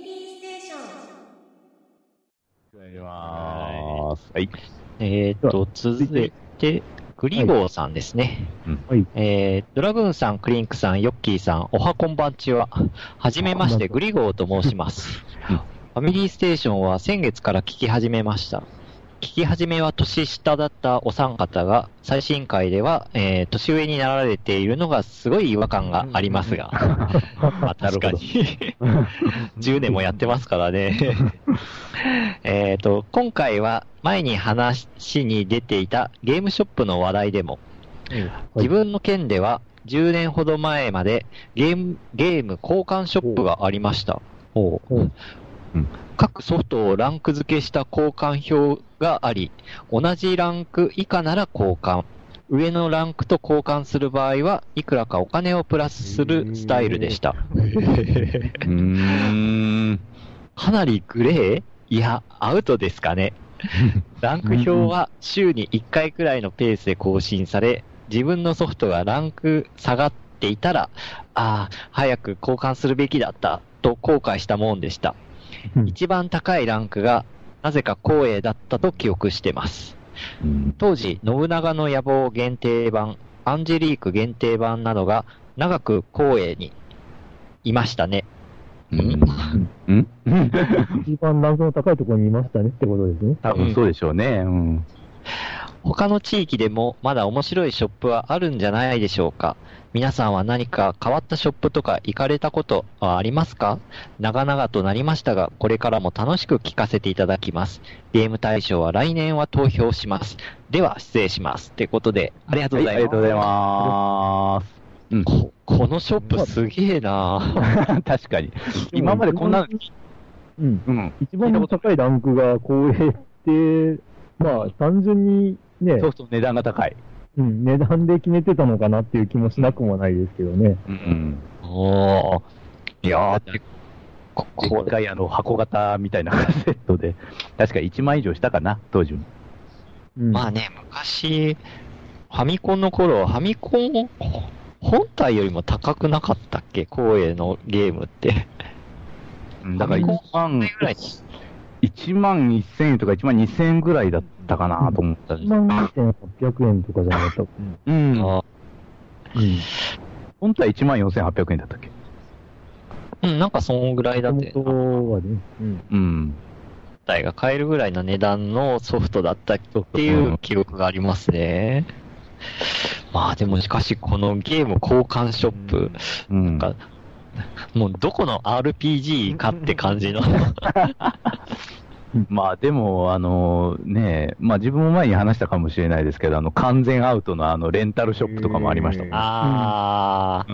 ミリーステーション。はい。えーっと、続いて、グリゴーさんですね。はい。えー、ドラグーンさん、クリンクさん、ヨッキーさん、おはこんばんちは。はじめまして、グリゴーと申します。うんファミリーステーションは先月から聞き始めました。聞き始めは年下だったお三方が、最新回では、えー年上になられているのがすごい違和感がありますが、まあ確かに。10 年もやってますからね。えっと、今回は前に話に出ていたゲームショップの話題でも、自分の件では10年ほど前までゲーム、ゲーム交換ショップがありました。各ソフトをランク付けした交換表があり、同じランク以下なら交換。上のランクと交換する場合はいくらかお金をプラスするスタイルでした。かなりグレーいや、アウトですかね。ランク表は週に1回くらいのペースで更新され、自分のソフトがランク下がっていたら、ああ、早く交換するべきだった、と後悔したもんでした。うん一番高いランクが、なぜか光栄だったと記憶してます。うん当時、信長の野望限定版、アンジェリーク限定版などが長く光栄にいましたね。うん。うん一番ランクの高いところにいましたねってことですね。多分そうでしょうね。うん。他の地域でもまだ面白いショップはあるんじゃないでしょうか皆さんは何か変わったショップとか行かれたことはありますか？長々となりましたが、これからも楽しく聞かせていただきます。ゲーム大賞は来年は投票します。では、失礼します。ということで、ありがとうございます。ありがとうございます。うん。ここのショップすげえな 確かに。今までこんなの、うん。うん。一番高いランクが光栄って、まあ、単純にね、そうそう、値段が高い。うん、値段で決めてたのかなっていう気もしなくもないですけどね。うん。おー。いやー、こここっかいあの箱型みたいなカセットで、確か1万以上したかな、当時も。うん、まあね、昔、ファミコンの頃、ファミコン本体よりも高くなかったっけ？光栄のゲームって。だから1万、ぐらい1万1000円とか1万2000円ぐらいだったかなと思ったんです1万2800円とかじゃなかった。うん。あうん。本体1万4800円だったっけ？うん、なんかそんぐらいだって、本本当はね。うん。うん。体が買えるぐらいの値段のソフトだったっていう記録がありますね。まあでもしかしこのゲーム交換ショップ、うん。かもうどこの RPG かって感じの。まあでも、あのね、まあ自分も前に話したかもしれないですけど、あの完全アウトのあのレンタルショップとかもありましたもん。あ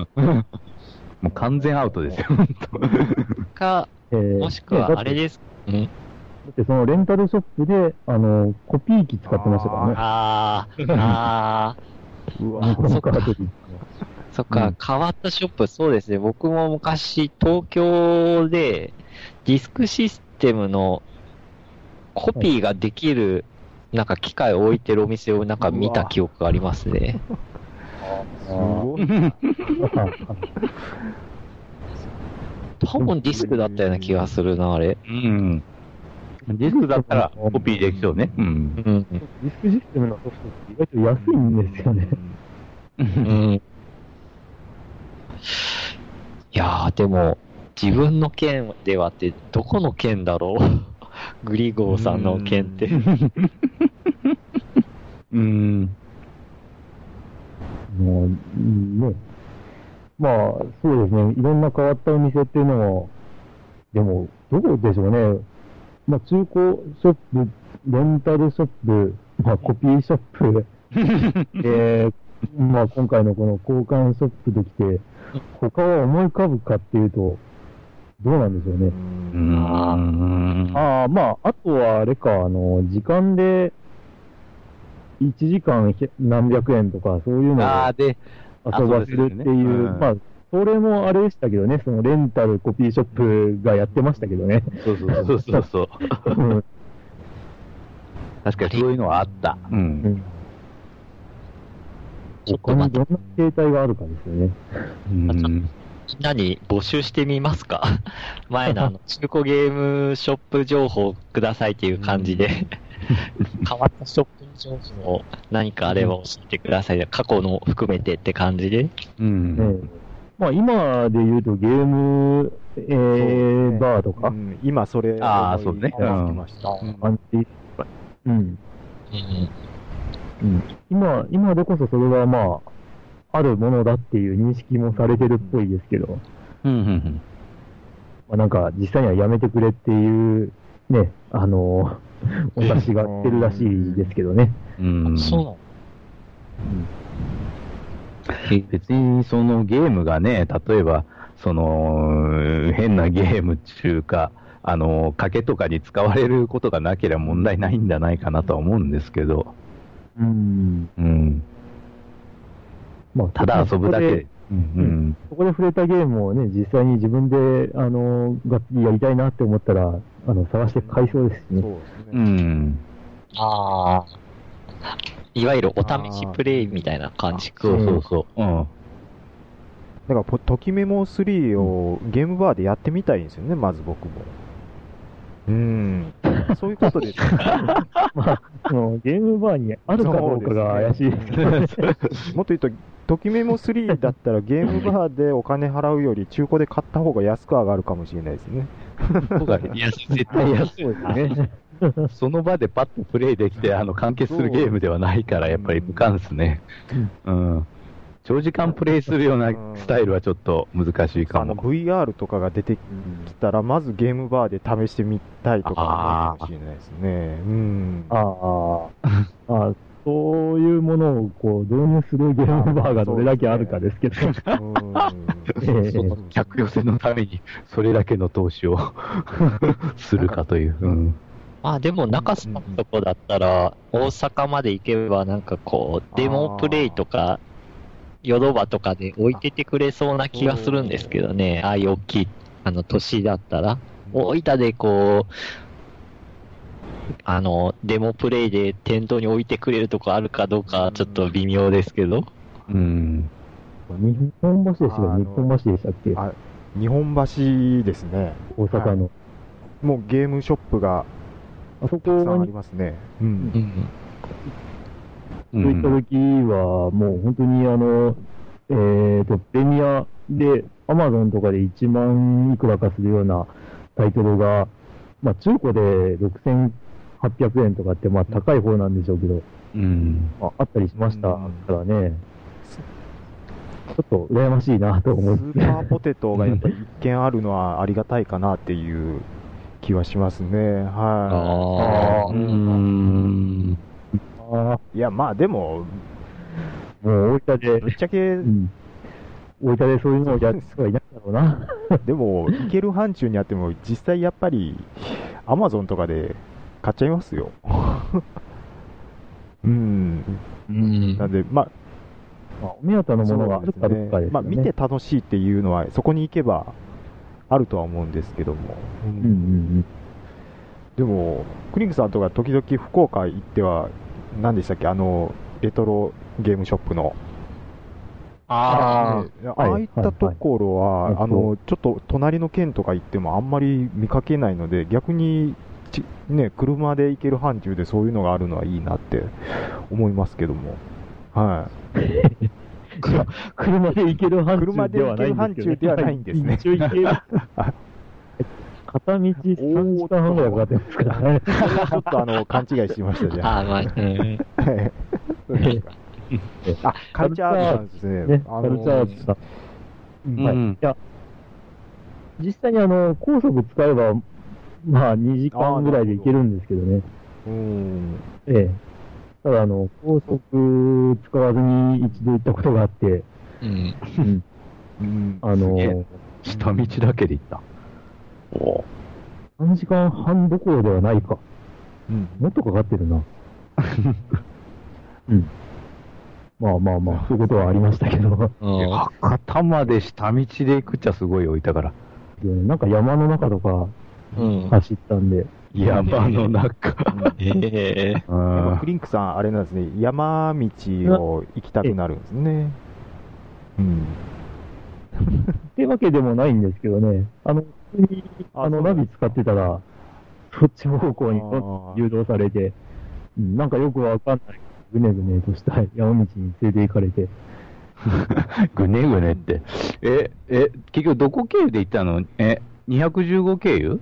もう完全アウトですよ、本当ー、か、えーもしくはあれです。うんだってそのレンタルショップで、あの、コピー機使ってましたからね。あー、あー、うわ、そっかそっか、うん変わったショップ、そうですね。僕も昔、東京で、ディスクシステムのコピーができる、なんか機械を置いてるお店をなんか見た記憶がありますね。すごい。多分ディスクだったような気がするな、あれ。うん。ディスクだったらコピーできそうね。うん。うん。ディスクシステムのソフトって意外と安いんですよね。うん。いやー、でも、自分の県ではって、どこの県だろう？グリゴーさんの県って。うん。もう、うんね。まあ、そうですね。いろんな変わったお店っていうのも、でも、どうでしょうね。まあ、中古ショップ、レンタルショップ、まあ、コピーショップ、えー、まあ、今回のこの交換ショップできて、他は思い浮かぶかっていうと、どうなんでしょうね。うん。ああ、まあ、あとはあれか、あの、時間で、1時間ひ何百円とか、そういうのああ、でで、遊ばせるっていう、うねうんまあ、それもあれでしたけどね、そのレンタルコピーショップがやってましたけどね。そうそうそうそうそう。うん確かにそういうのはあった。う。うんんちょっと待って他にどんな形態があるかですよね。うん。みんなに募集してみますか？前のあの、中古ゲームショップ情報くださいっていう感じで、変わったショップ情報何かあれば教えてください。過去の含めてって感じで。うん。ええまあ今で言うとゲーム、えー、バーとか？う、ん今それあーそうね思いました。うんうん。うんうん。今、今でこそそれはまあ、あるものだっていう認識もされてるっぽいですけど、うん。うん。まあ、なんか実際にはやめてくれっていう、ね、あの、お察しがってるらしいですけどね。うん。そうなの？別にそのゲームがね、例えば、その、変なゲーム中か、あの、賭けとかに使われることがなければ問題ないんじゃないかなとは思うんですけど、うん。うん。まあ、ただ遊ぶだけでそこで。うん。そこで触れたゲームをね、実際に自分で、あの、がっつりやりたいなって思ったら、あの、探して買いそうですしね。そうですうね。ん。ああ。いわゆるお試しプレイみたいな感じか。そうそうそう。うん。だからポ、ときメモ3をゲームバーでやってみたいんですよね、まず僕も。うん。そういうことです。まあ、そのゲームバーにあるかどうかが怪しいね。もっと言うと、ときメモ3だったらゲームバーでお金払うより中古で買った方が安く上がるかもしれないですね。そうだね。いや、絶対安い。ですね。その場でパッとプレイできて、あの、完結するゲームではないから、やっぱり無関ですね。うん。長時間プレイするようなスタイルはちょっっと難しいかあのも。VR とかが出てきたら、まずゲームバーで試してみたいとかもしれないですね。うん。ああ、ああそういうものをこう導入するゲームバーがどれだけあるかですけど。客寄せのために、それだけの投資を するかという。うん。まあでも中さんのとこだったら、大阪まで行けばなんかこう、デモプレイとか、ヨドバとかで置いててくれそうな気がするんですけどね。ああいう大きい、あの、都市だったら。大分でこう、あの、デモプレイで店頭に置いてくれるとこあるかどうかちょっと微妙ですけど。うん。日本橋でしたか日本橋でしたっけあ日本橋ですね。大阪の。もうゲームショップがあそたくさんありますね。うん。うん。そういった時は、もう本当にあの、えっ、と、プレミアで、アマゾンとかで1万いくらかするようなタイトルが、まあ中古で6800円とかって、まあ高い方なんでしょうけど、うん。まあ、あったりしましたからね、ちょっと羨ましいなとス思って。ーパーポテトがやっぱり一見あるのはありがたいかなっていう気はしますね。はあう。ん。あい。いや、まあでも、あ、もう大分でぶ、っちゃけう、ん。大分でそういうのをやる人がいないんだろうな。でも、いける範疇にあっても、実際やっぱり、アマゾンとかで買っちゃいますよ。うん。うんなんで、まあ、まあ、お目当てのものがあるかどうかですよね。まあ、見て楽しいっていうのは、そこに行けば、あるとは思うんですけども。うんうんでも、クリンクさんとか時々福岡行っては、何でしたっけ、あの、レトロゲームショップの。あねはいああいったところは、はいはいあの、ちょっと隣の県とか行ってもあんまり見かけないので、逆に、ちね、車で行ける範疇でそういうのがあるのはいいなって思いますけども。はうん。車で行ける範車疇ではないんですけど、で行ける範疇ではないんですね一応行ける。片道3時間半ぐらいかかってますからね。い。ちょっとあの、勘違いしましたじゃあ。あ あ、まあ、うん。はいそうですかあ、カルチャーアートさんですね。ね、あのカルチャーアートさん。はい。うんいや、実際にあの、高速使えば、まあ2時間ぐらいで行けるんですけどね。うん。ええ。ただあの、高速使わずに一度行ったことがあって、うん。うん。うん。あの、下道だけで行った。3時間半どころではないか。うんもっとかかってるな。うん。まあまあまあ、そういうことはありましたけど、うん博多まで下道で行くっちゃすごい置いたから。なんか山の中とかうん。走ったんで、山の中。ええうんクリンクさん、あれなんですね、山道を行きたくなるんですね。うん。ってわけでもないんですけどね、あの、に、あの、ナビ使ってたら、そっち方向に誘導されて、うんなんかよくわかんない、ぐねぐねとした山道に連れて行かれて、ぐねぐねって。え、え、結局どこ経由で行ったの？え、215経由？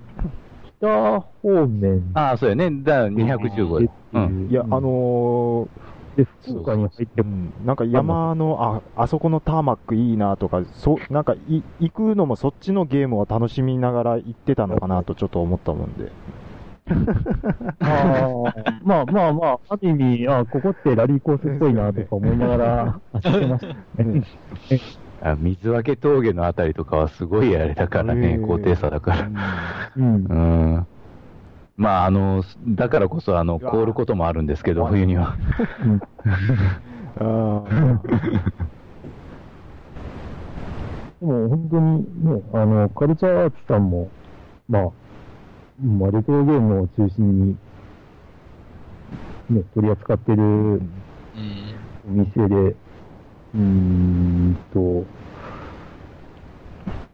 北方面ああ、そうやね。だから215でで。うん。いや、あのーで、福岡に入ってう、ん、なんか山の、あ、あそこのターマックいいなとか、そう、なんかい、行くのもそっちのゲームを楽しみながら行ってたのかなとちょっと思ったもんで。あーまあまあまあ、ある意味、あここってラリーコースっぽいなとか思いながら 走ってましたね。あ水分峠のあたりとかはすごいあれだからね、高低差だから。うんう。ん。まあ、あの、だからこそ、あの、凍ることもあるんですけど、冬には。でも本当にね、あの、カルチャーアーツさんも、まあ、まあ、レトロゲームを中心に、ね、取り扱ってるうん。お店で、うーんと、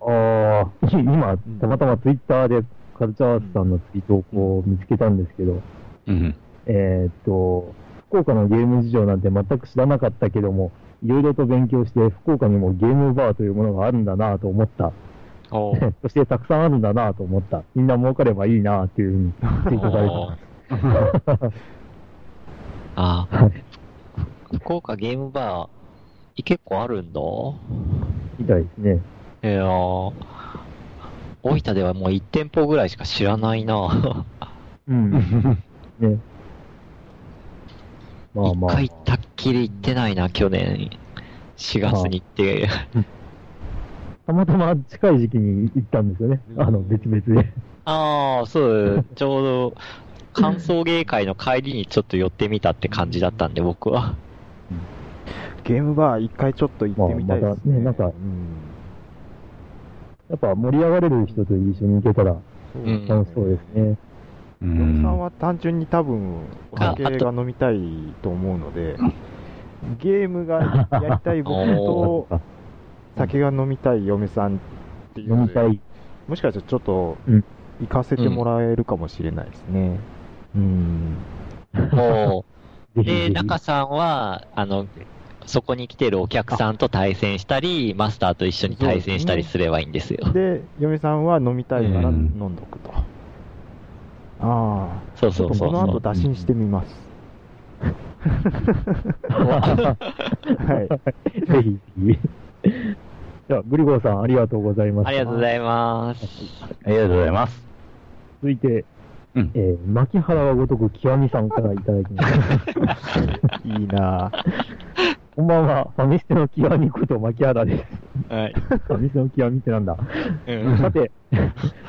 ああ、今、たまたまツイッターでカルチャーアーツさんのツイートをこう見つけたんですけど、うん。えーっと、福岡のゲーム事情なんて全く知らなかったけども、いろいろと勉強して、福岡にもゲームバーというものがあるんだなと思った。そしてたくさんあるんだなと思った。みんな儲かればいいなっていうふうにツイートされてます。ああ、はい福岡ゲームバー、結構あるんだ。みたいですね。いやー大分ではもう1店舗ぐらいしか知らないな。うん。ね。まあまあ。一回たっきり行ってないな、去年。4月に行って。たまたま近い時期に行ったんですよね。あの、別々で。ああ、そう、ちょうど、歓送迎会の帰りにちょっと寄ってみたって感じだったんで、僕は。ゲームバー一回ちょっと行ってみたいですね。まあまたねなんかうんやっぱ盛り上がれる人と一緒に行けたらうん楽しそうですね。うヨンさんん。は単純に多分、お酒が飲みたいと思うので、ゲームがやりたい僕と、あ酒が飲みたい嫁さんっていうので飲みたい。もしかしたらちょっとうん、行かせてもらえるかもしれないですね。うん。もう、で、ぜひぜひ。中さんは、あの、そこに来てるお客さんと対戦したり、マスターと一緒に対戦したりすればいいんですよ。で、嫁さんは飲みたいからうん飲んどくと。ああ、そうちそうそうこの後。打診してみます。はい。ぜひぜひ。じゃあ、グリゴーさん、ありがとうございます。ありがとうございます。ありがとうございます。続いて、うんえー、牧原がごとく極みさんからいただきました。いいなぁ。こんばんは、ファミステの極みこと牧原です。はい。ファミステの極みってなんだ？うんさて、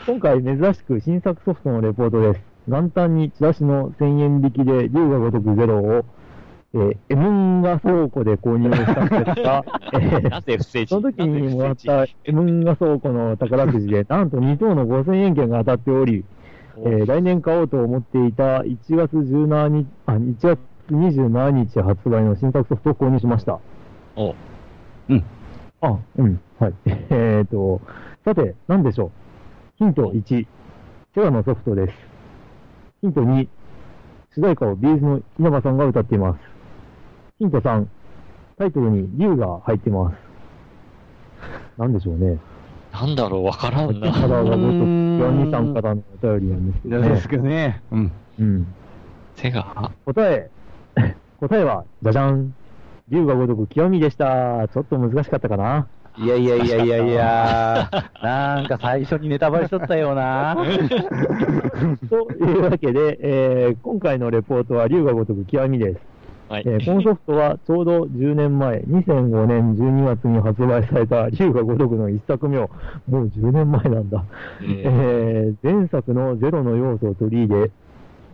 今回珍しく新作ソフトのレポートです。元旦にチラシの1000円引きで龍が如くゼロを、えー、エムンガ倉庫で購入したんですが、えその時にもらったエムンガ倉庫の宝くじで、なんと2等の5000円券が当たっており、えー来年買おうと思っていた1月17日、あ、1月27日発売の新作ソフトを購入しました。おうん。あ、うん、はい。えっ、と、さて、何でしょう？ヒント1、セガのソフトです。ヒント2、主題歌をビーズの稲葉さんが歌っています。ヒント3、タイトルに竜が入っています。何でしょうね。なんだろう、わからんな。秋原がごとく、岩見さんからのお便りなんですけどねどうです。かね。うん。うん。セガ答え、答えは、じゃじゃん。竜が如く極みでした。ちょっと難しかったかな。いやいやいやいやいや、なんか最初にネタバレしとったよな。というわけで、えー今回のレポートは竜が如く極みです。はい。えーこのソフトはちょうど10年前、2005年12月に発売された竜が如くの一作目を、もう10年前なんだ。えー前作のゼロの要素を取り入れ、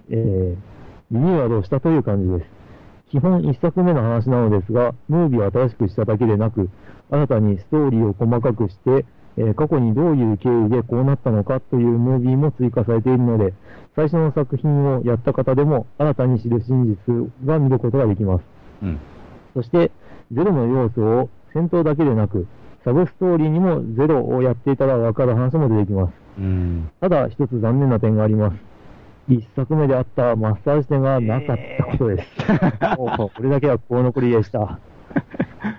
えーリニューアルをしたという感じです。基本一作目の話なのですが、ムービーを新しくしただけでなく、新たにストーリーを細かくして、えー過去にどういう経緯でこうなったのかというムービーも追加されているので、最初の作品をやった方でも新たに知る真実が見ることができます。うん。そして、ゼロの要素を戦闘だけでなく、サブストーリーにもゼロをやっていたらわかる話も出てきます。うん。ただ、一つ残念な点があります。一作目であったマッサージ店がなかったことです。もうこれだけは心残りでした。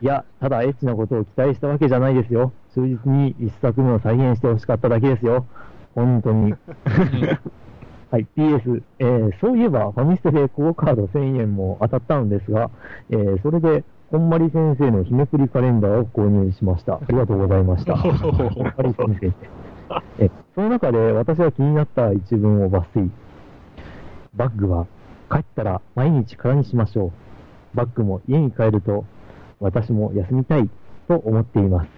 いや、ただエッチなことを期待したわけじゃないですよ。忠実に一作目を再現してほしかっただけですよ。本当に。はい、PS、えーそういえば、ファミステでクオカード1000円も当たったのですが、えーそれで、こんまり先生の日めくりカレンダーを購入しました。ありがとうございました。こんまり先生。えその中で私は気になった一文を抜粋。バッグは帰ったら毎日空にしましょう。バッグも家に帰ると私も休みたいと思っています。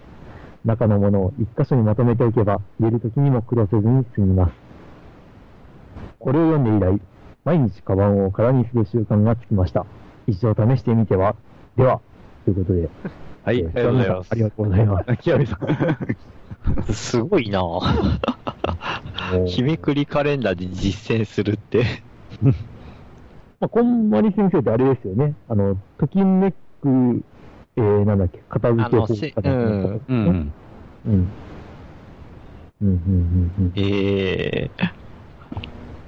中のものを一箇所にまとめておけば入れるときにも苦労せずに済みます。これを読んで以来、毎日カバンを空にする習慣がつきました。一度試してみては。では、ということで。はい、えーありがとうございます。ありがとうございます。す。清美さん。すごいな ぁ。日めくりカレンダーで実践するって。まあ、こんまり先生ってあれですよね。あの、ときめく、えー、なんだっけ、片付け法あのせかなんううん。ん。うん。うん、うん、うん。ええ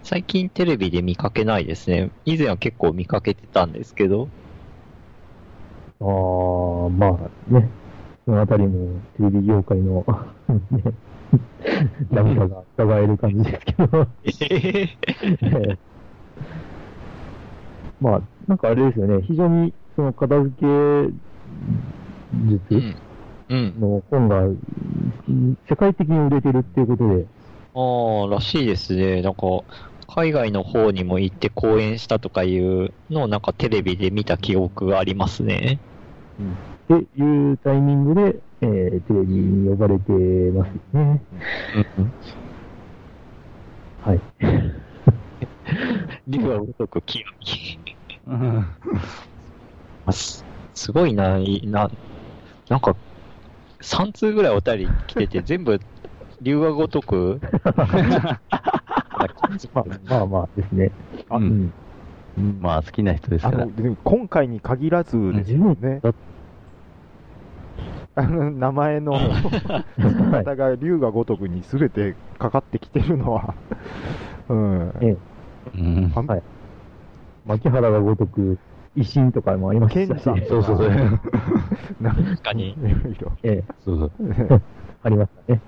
最近テレビで見かけないですね。以前は結構見かけてたんですけど。ああ、まあね、そのあたりもテレビ業界の、ね、ダメさが疑える感じですけど、え えええまあ、なんかあれですよね、非常にその片付けう術ん。うん。の本がうん世界的に売れてるっていうことで、ああ、らしいですね。なんか、海外の方にも行って講演したとかいうのをなんかテレビで見た記憶がありますね。っていうタイミングで、えーテレビに呼ばれてますよね。はい。竜は如く極み。う んあすすごいな、いな、なんか、3通ぐらいお便り来てて、全部、竜が如く、まあまあまあですね。あう。ん。まあ、好きな人ですから今回に限らずですよね。だあの名前のはい方が龍が如くに全てかかってきてるのは、うん。ええうんあはい牧原がごとく、維新とかもありましたし、そうそうそう。なん確かに。いろいろ。えそうそう。ありましたね。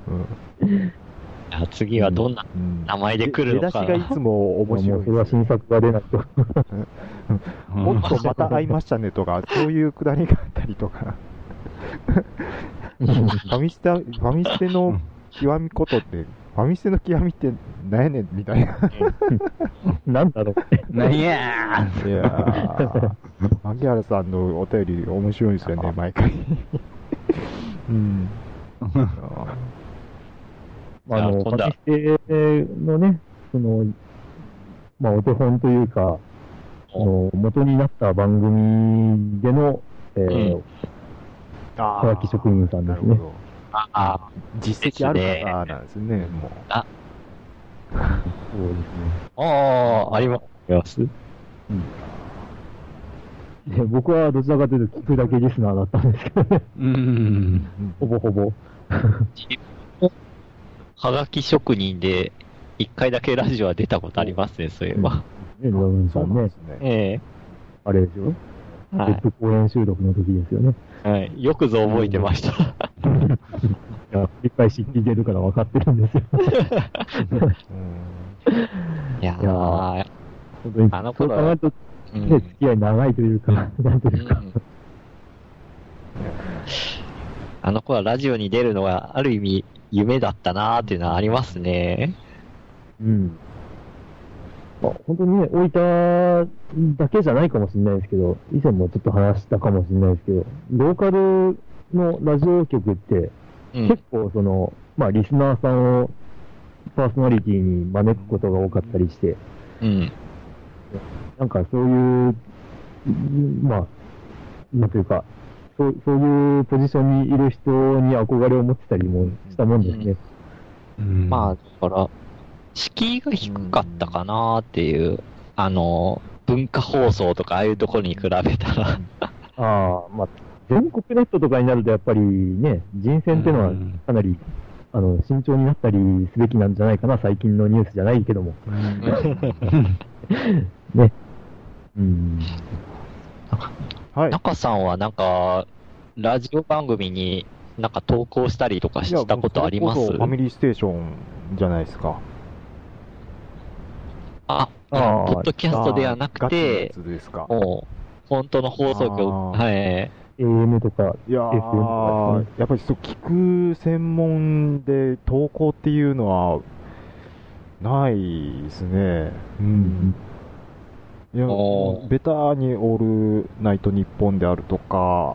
うんあ次はどんなうん名前で来るのか出だしがいつも面白いもうそれは新作が出ないと。おっと、また会いましたねとか、そういうくだりがあったりとか。ファミステ、ファミステの極みことって、ファミステの極みって何やねんみたいな。なんだろうって。なんやいやー、牧原さんのお便り面白いですよね、毎回。うん。まあ、あの、じゃあ今度は。パティステのね、その、まあ、お手本というか、その元になった番組での、えーうん。あはがき職人さんですね。なるほどああ、実績ある方なんですね、もう。そうですね。ああ、あります。で僕はどちらかというと聞くだけリスナーだったんですけどね、うん。ほぼほぼ。はがき職人で、一回だけラジオは出たことありますね、そういえば。ね、ドラムさねそうんね。えあれですよ。えは別府公演収録の時ですよね。い。はい。よくぞ覚えてました。いや、繰り返し聞いてるから分かってるんですよ。うんいやいやー、本当に、あのそう考えると、頃うんね、付き合い長いというか、なんというか、うんあの頃はラジオに出るのがある意味夢だったなーっていうのはありますね。うん。まあ、本当にね、大分だけじゃないかもしれないですけど、以前もちょっと話したかもしれないですけど、ローカルのラジオ局って、うん結構その、まあ、リスナーさんをパーソナリティに招くことが多かったりして、うん。なんかそういう、まあ、なんというか、そうそういうポジションにいる人に憧れを持ってたりもしたもんですね。まあ、だから、敷居が低かったかなーっていう、あの、文化放送とかああいうところに比べたら、ああ、まあ、全国ネットとかになるとやっぱりね、人選っていうのはうんかなり、あの、慎重になったりすべきなんじゃないかな、最近のニュースじゃないけども。ね。うん。はい。中さんはなんか、ラジオ番組になんか投稿したりとかしたことあります？ファミリーステーションじゃないですか。あ、ポッドキャストではなくて。もう、本当の放送局、はい。AM とか、いや FM とかね、やっぱりそう聞く専門で投稿っていうのは、ないですね。うん。いや、ベタにオールナイトニッポンであるとか、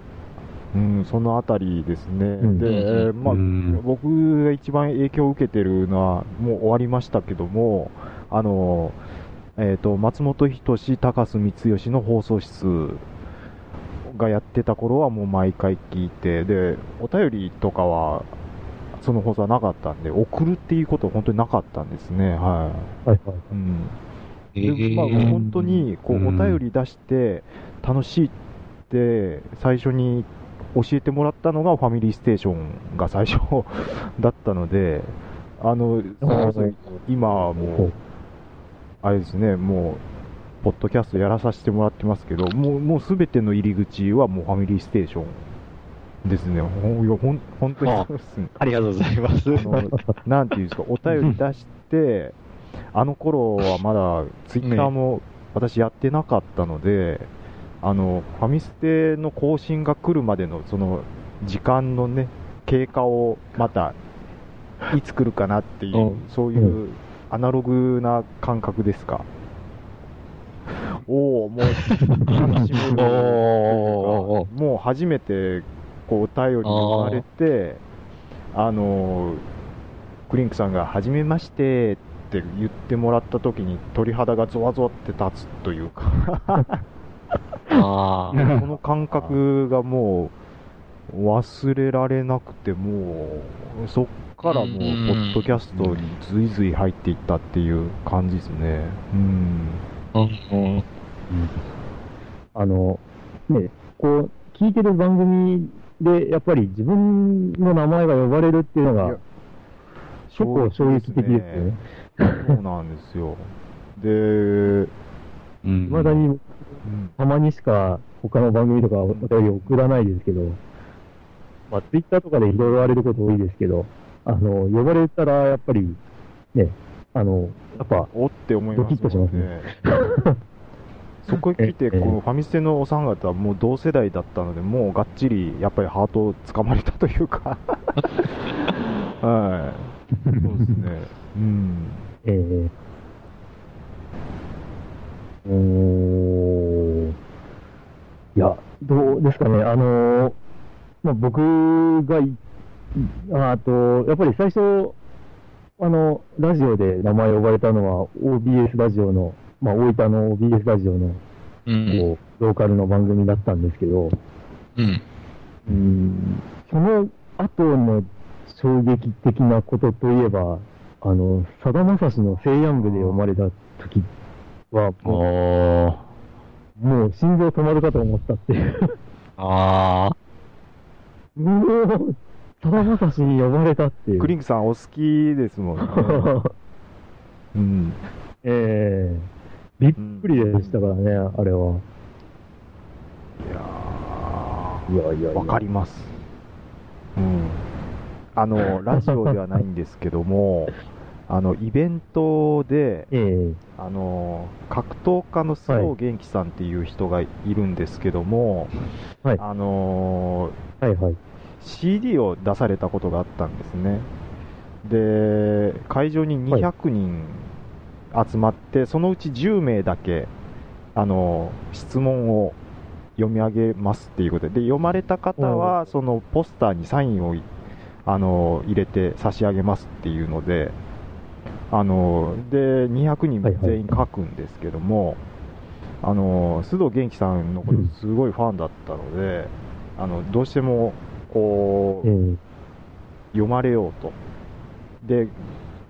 うん、そのあたりですね。んで、うまあ、うん僕が一番影響を受けてるのは、もう終わりましたけども、あの、えっ、と、松本人志、高須光義の放送室がやってた頃はもう毎回聞いて、で、お便りとかは、その放送はなかったんで、送るっていうことは本当になかったんですね、はい。はいはい。うん。まあ、ー本当にこううんお便り出して楽しいって最初に教えてもらったのがファミリーステーションが最初 だったので、あの、今はもう、あれですね、もう、ポッドキャストやらさせてもらってますけど、もう、もうすべての入り口はもうファミリーステーションですね。ほいやほん本当にそうですね。ありがとうございます。なんていうんですか、お便り出して、あの頃はまだツイッターも私やってなかったので、あのファミステの更新が来るまでのその時間のね、経過をまたいつ来るかなっていう、うんそういうアナログな感覚ですか？おお、もう楽し もう初めてこうお便り読まれて、あのクリンクさんが、はじめましてって言ってもらった時に鳥肌がゾワゾワって立つというか、あー。この感覚がもう忘れられなくて、もうそっからもう、ポうんッドキャストにずいずい入っていったっていう感じですね。うん。うんうんあの、ね、こう、聞いてる番組で、やっぱり自分の名前が呼ばれるっていうのが、結構衝撃的ですよね。そうなんですよ。で、うん未だにうんたまにしか他の番組とかお便り送らないですけど、まあ、ツイッターとかで拾われること多いですけど、あの、呼ばれたらやっぱり、ね、あの、やっぱ、おって思いますねね。そこへ来て、こええのファミステのお三方はもう同世代だったので、もうがっちりやっぱりハートをつかまれたというか、はい、そうですね。うん。えー、うーん、いや、どうですかね、あの、まあ、僕がい、ああと、やっぱり最初、あの、ラジオで名前呼ばれたのは OBS ラジオの、まあ、大分の OBS ラジオの、うん。こう、ローカルの番組だったんですけど、うん。うん、その後の衝撃的なことといえば、あの、さだまさしのセイヤングで読まれた時は、もおーうもう心臓止まるかと思ったっていう。あ もう、さだまさしに呼ばれたっていう。クリンクさんお好きですもんね。うん。ええびっくりでしたからね、あれは。いやいやいやわかります。うん。あの、ラジオではないんですけども、あの、イベントで、ええあの格闘家の須藤元気さんっていう人がいるんですけども、はいあのはいはい。CD を出されたことがあったんですね。で、会場に200人集まって、そのうち10名だけ、あの質問を読み上げますっていうことで、で読まれた方は、そのポスターにサインをいあの入れて差し上げますっていうので、あので200人全員書くんですけども、あの須藤元気さんのことすごいファンだったので、あのどうしてもこうええ読まれようと。で、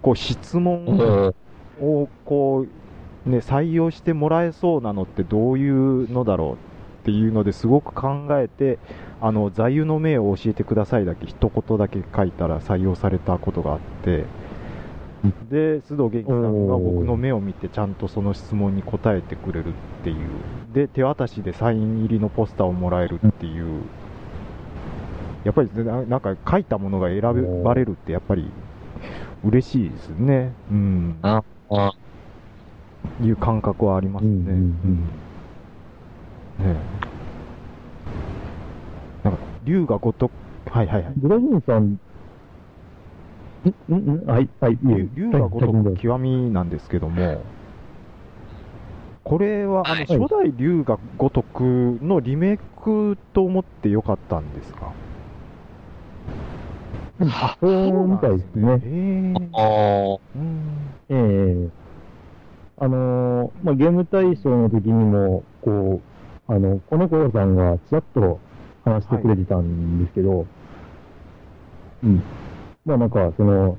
こう質問をこう、ね、採用してもらえそうなのってどういうのだろうっっていうのですごく考えて、あの、座右の銘を教えてくださいだけ一言だけ書いたら採用されたことがあって、で、須藤元気さんが僕の目を見てちゃんとその質問に答えてくれるっていう。で、手渡しでサイン入りのポスターをもらえるっていう。やっぱりななんか書いたものが選ばれるってやっぱり嬉しいですね。うん。あ、あ、いう感覚はありますね。うんうんうんねえなんか、竜が如く、はいはいはい。ドラゴンさん、んんんはい、はい、いいえ竜竜が如く先にどうぞ極みなんですけども、これは、あの、はい初代竜が如くのリメイクと思ってよかったんですか？あそうみたいですね。ええあーうんええあのーまあ、ゲーム大賞の時にも、こう、あの、この頃さんがちらっと話してくれてたんですけど、うん。まあなんか、その、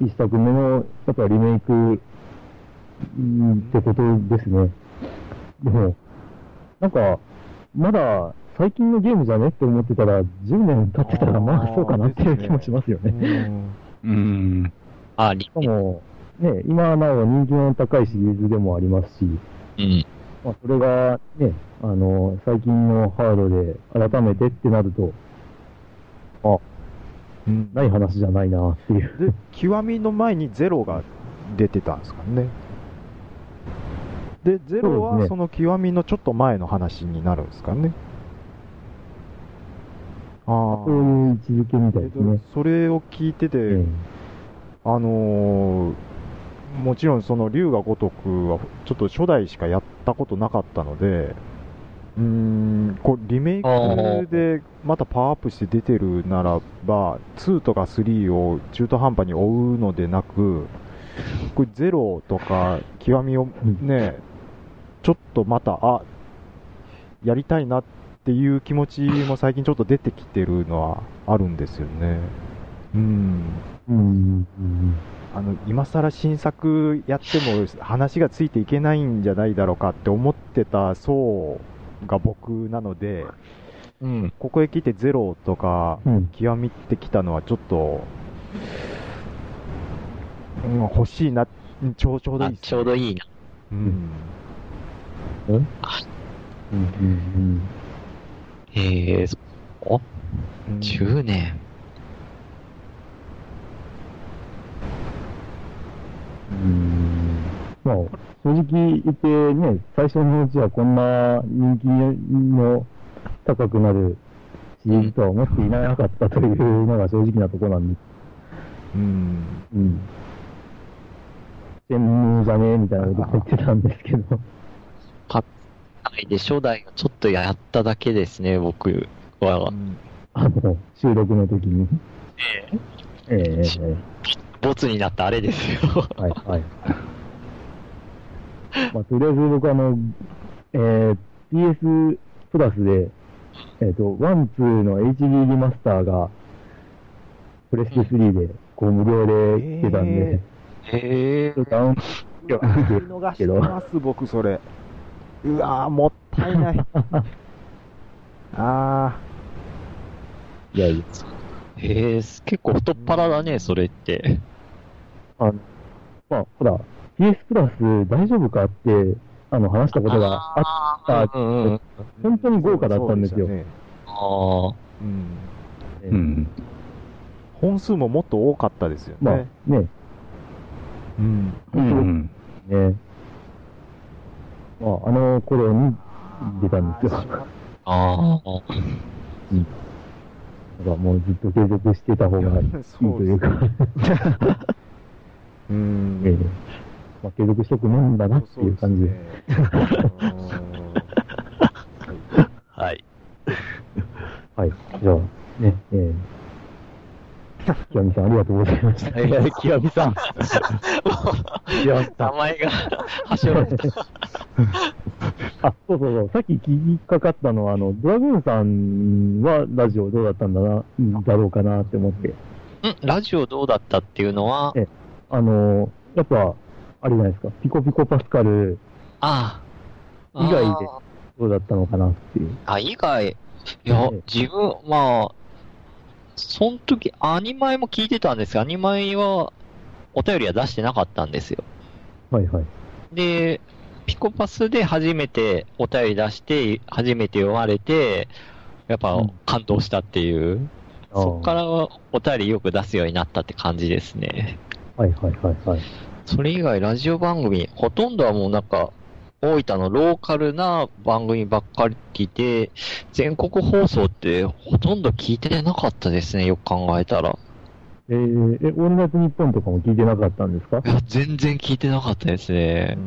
一作目の、やっぱリメイク、うんってことですね。でも、なんか、まだ最近のゲームじゃねって思ってたら、10年経ってたら、まあそうかなっていう気もしますよね。うんうん。あ、リしかも、ね、今なお人気の高いシリーズでもありますし、うん。まあ、それがね、あの、最近のハードで改めてってなると、うんない話じゃないなっていう。で、極みの前にゼロが出てたんですかね。で、ゼロはその極みのちょっと前の話になるんですかね。あそういう位置づけみたいですね。それを聞いてて、えあのーもちろんその龍が如くはちょっと初代しかやったことなかったので、うーん、こうリメイクでまたパワーアップして出てるならば、2とか3を中途半端に追うのでなく、これ0とか極みをね、ちょっとまた、あ、やりたいなっていう気持ちも最近ちょっと出てきてるのはあるんですよね。うん。えうん、うん、あの、今更新作やっても話がついていけないんじゃないだろうかって思ってた層が僕なので、うん。ここへ来てゼロとかうん。極みってきたのはちょっと、うん、欲しいな、うんちょうちょうどいいっすねあちょうどいいな。うん。うん、うん、へえ、そおうん10年。うん。まあ、正直言ってね、最初のうちはこんな人気の高くなるシリーズとは思っていなかったというのが正直なところなんで、うん。うん。専務じゃねえみたいなこと言ってたんですけど。はい。で、初代をちょっとやっただけですね、僕は。あの、収録の時に。ええええボツになったあれですよ。はい、はい。まあ、とりあえず僕あの、えー、PS プラスで、えっ、と、 one、two の HD リマスターが、プレステ3で、こう、無料で来てたんで、へえちょっとダウンロード見して逃してます、僕、それ。うわー、もったいない。あいやいや、へえ、結構太っ腹だね、それって。あの、まあ、ほら、PS プラス大丈夫かって、あの、話したことがあった、うんうん。ー本当に豪華だったんですよねああ。うん。えーうん。本数ももっと多かったですよまあね。、ね、うん。うん。ね、まあ、あの頃に出たんですよ。ああ。なんかもうずっと継続してた方がいいというか、うん。ええまあ、継続しとくもんだなっていう感じで。はい。はい。じゃあ、ね、えー、極みさんありがとうございました。いや、極みさん。名前が、端折られた。あ、そうそうそう。さっき聞きかかったのは、あの、ドラグーンさんはラジオどうだったんだな、だろうかなって思って。んラジオどうだったっていうのは、えあの、やっぱ、あれじゃないですか、ピコピコパスカルああ。以外であどうだったのかなっていう。あ、以外、いやええ、自分、まあ、その時、アニマイも聞いてたんですが、アニマイは、お便りは出してなかったんですよ。はいはい。で、ピコパスで初めてお便り出して、初めて読まれて、やっぱうん感動したっていう、あーそこからお便りよく出すようになったって感じですね。はいはいはいはい。それ以外、ラジオ番組、ほとんどはもうなんか、大分のローカルな番組ばっかり聞いて、全国放送ってほとんど聞いてなかったですね、よく考えたら。えー、え、オールナイトニッポンとかも聞いてなかったんですか？いや、全然聞いてなかったですね。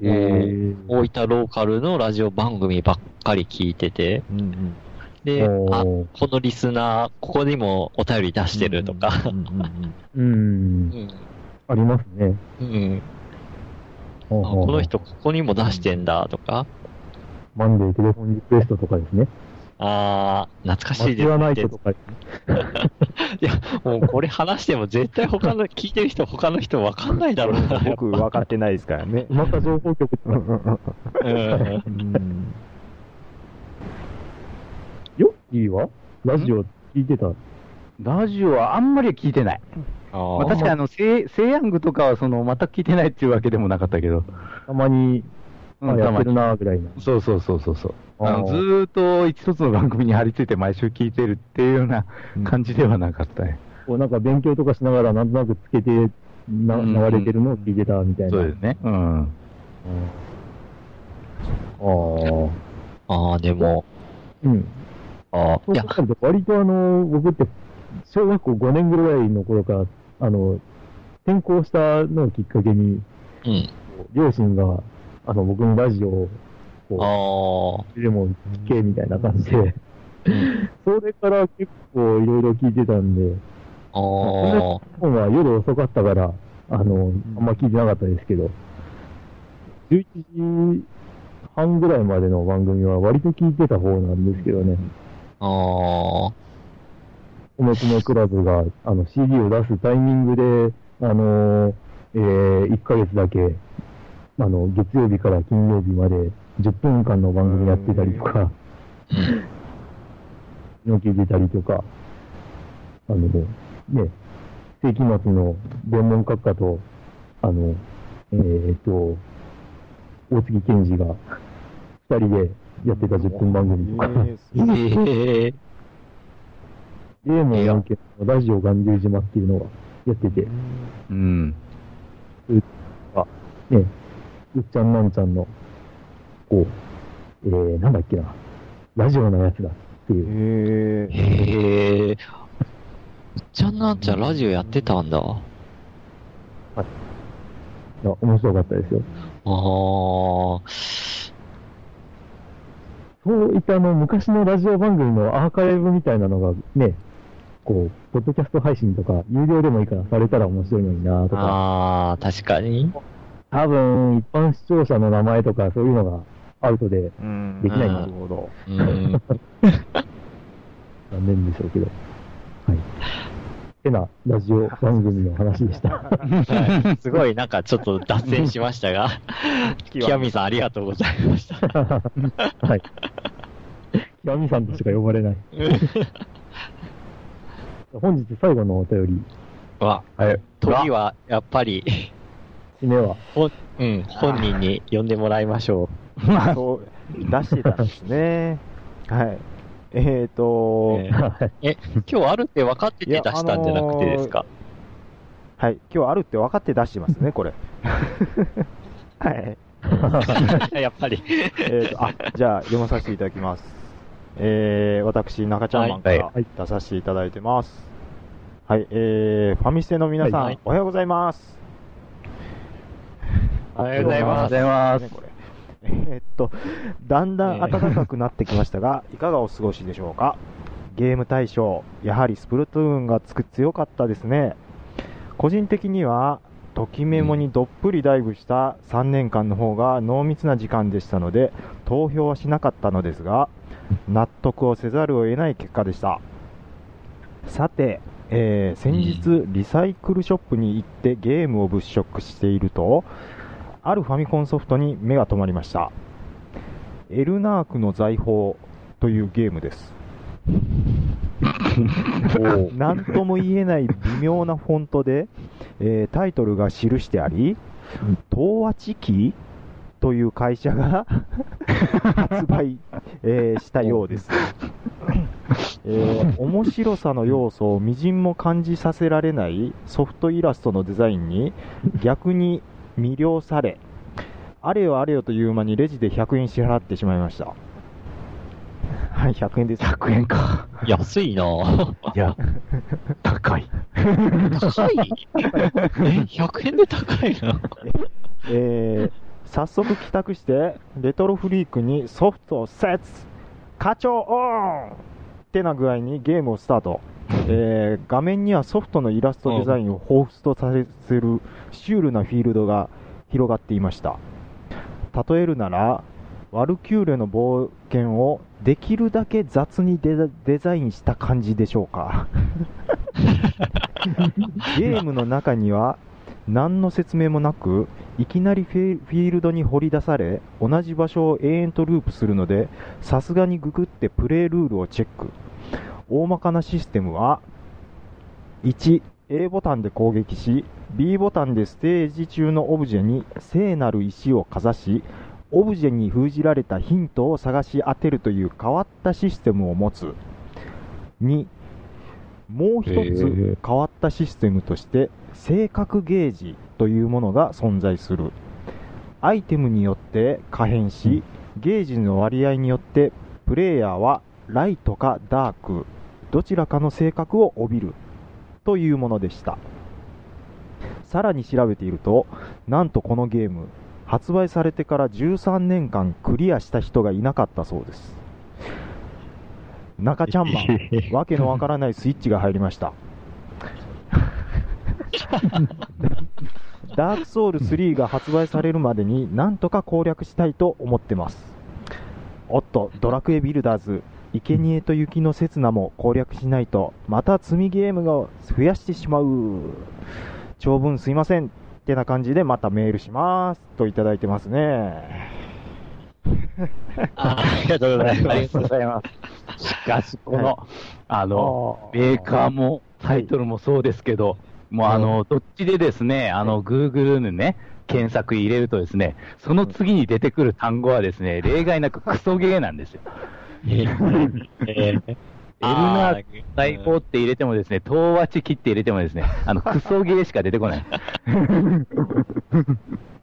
えー、大分ローカルのラジオ番組ばっかり聞いてて、うんうん。で、あ、このリスナー、ここにもお便り出してるとか、ありますね。この人ここにも出してんだとか、マンデーテレフォンリクエストとかですね。あー、懐かしいです間違わないととか。いや、もうこれ話しても絶対他の、聞いてる人他の人わかんないだろうな。僕分かってないですからね。また情報局。うんうんヨッキーはラジオ聞いてた？ラジオはあんまり聞いてない。あまあ、ー確かにあの、セイセイヤングとかはその、全く聞いてないっていうわけでもなかったけど。たまに、うんあやってるたまなぐらいな。にそうそうそうそうそう。あのずーっと一つの番組に張り付いて毎週聞いてるっていうような感じではなかったね。こうなんか勉強とかしながらなんとなくつけてなうん流れてるのを聞いてたみたいな。そうですね。うん。ああ。ああ、でも、うん。ああ、いや割とあの、僕って、小学校5年ぐらいの頃から、あの、転校したのをきっかけに、うん。両親が、あの、僕のラジオを、こあう、でも聞け、みたいな感じで、それから結構いろいろ聞いてたんで、あ、あは夜遅かったから、あの、あんま聞いてなかったですけど、11時半ぐらいまでの番組は割と聞いてた方なんですけどね。ああ、おめつめクラブが、あの、CD を出すタイミングで、あの、えー、1ヶ月だけ、あの、月曜日から金曜日まで10分間の番組やってたりとか、の聞いてたりとか、あの、ね、世紀末の伝聞閣下と、あの、えーっと、大杉健二が二人でやってた10分番組とか、えー ゲームのけラジオ巌流島っていうのがやってて、うん。あ、ね、うっちゃんなんちゃんの、こう、えー、なんだっけな、ラジオのやつだっていう。えーへえ。ちゃんなんちゃんラジオやってたんだ。あいや面白かったですよ。あ、そういったあの、昔のラジオ番組のアーカイブみたいなのがね、こう、ポッドキャスト配信とか、有料でもいいからされたら面白いのになとか、ああ、確かに。多分、一般視聴者の名前とか、そういうのがアウトでうんできないななるほど。うん。残念でしょうけど。はい。てな、ラジオ番組の話でした。はいすごいなんかちょっと脱線しましたが、極みさんありがとうございました。はい。極みさんとしか呼ばれない。本日最後のお便り、わ、はい。時はやっぱり、締めは、うん、本人に呼んでもらいましょそう、出してたんですね。はい。えっ、ー、と、えう。え、今日あるって分かってて出したんじゃなくてですか、はい。今日あるって分かって出してますね、これ。はい。やっぱり。えーと、あ、じゃあ読まさせていただきます。えー、私、中ちゃんマンからはい出させていただいてます。はい、えー、ファミステの皆さん、はいおはようございます。おはようございおはようます。ございますねこれえーっと、だんだん暖かくなってきましたが、いかがお過ごしでしょうか？ゲーム大賞、やはりスプルトゥーンがつく強かったですね。個人的には、ときメモにどっぷりダイブした3年間の方が濃密な時間でしたので、投票はしなかったのですが、納得をせざるを得ない結果でした。さて、えー先日、リサイクルショップに行ってゲームを物色していると、あるファミコンソフトに目が留まりました。エルナークの財宝というゲームです。なんとも言えない微妙なフォントで、えータイトルが記してあり、東和チキという会社が 発売、えーしたようです。えー面白さの要素をみじんも感じさせられないソフトイラストのデザインに逆に魅了され、あれよあれよという間にレジで100円支払ってしまいました。はい、100円です。100円か。安いなぁ。いや、高い。高い？え、100円で高いな。えー早速帰宅して、レトロフリークにソフトセツ課長オンってな具合にゲームをスタート。えー画面にはソフトのイラストデザインを彷彿とさせるシュールなフィールドが広がっていました。例えるなら、ワルキューレの冒険をできるだけ雑にデザインした感じでしょうか。ゲームの中には何の説明もなく、いきなりフィールドに掘り出され、同じ場所を永遠とループするので、さすがにググってプレイルールをチェック。大まかなシステムは、1、A ボタンで攻撃し、B ボタンでステージ中のオブジェに聖なる石をかざし、オブジェに封じられたヒントを探し当てるという変わったシステムを持つ。2、もう一へつー変わったシステムとして、性格ゲージというものが存在する。アイテムによって可変し、ゲージの割合によって、プレイヤーはライトかダーク、どちらかの性格を帯びるというものでした。さらに調べていると、なんとこのゲーム、発売されてから13年間クリアした人がいなかったそうです。中ちゃんマン、わけのわからないスイッチが入りました。ダークソウル3が発売されるまでになんとか攻略したいと思ってます。おっと、ドラクエビルダーズ、生贄と雪の刹那も攻略しないと、また積みゲームが増やしてしまう。長文すいません。ってな感じでまたメールします。といただいてますね。あありがとうございます。ありがとうございます。しかし、この、あの、メーカーもタイトルもそうですけど、もうあの、どっちでですね、あの、Google のね、検索入れるとですね、その次に出てくる単語はですね、例外なくクソゲーなんですよ。えーエルナーク細胞って入れてもですね、東和チキって入れてもですね、あの、クソゲーしか出てこない。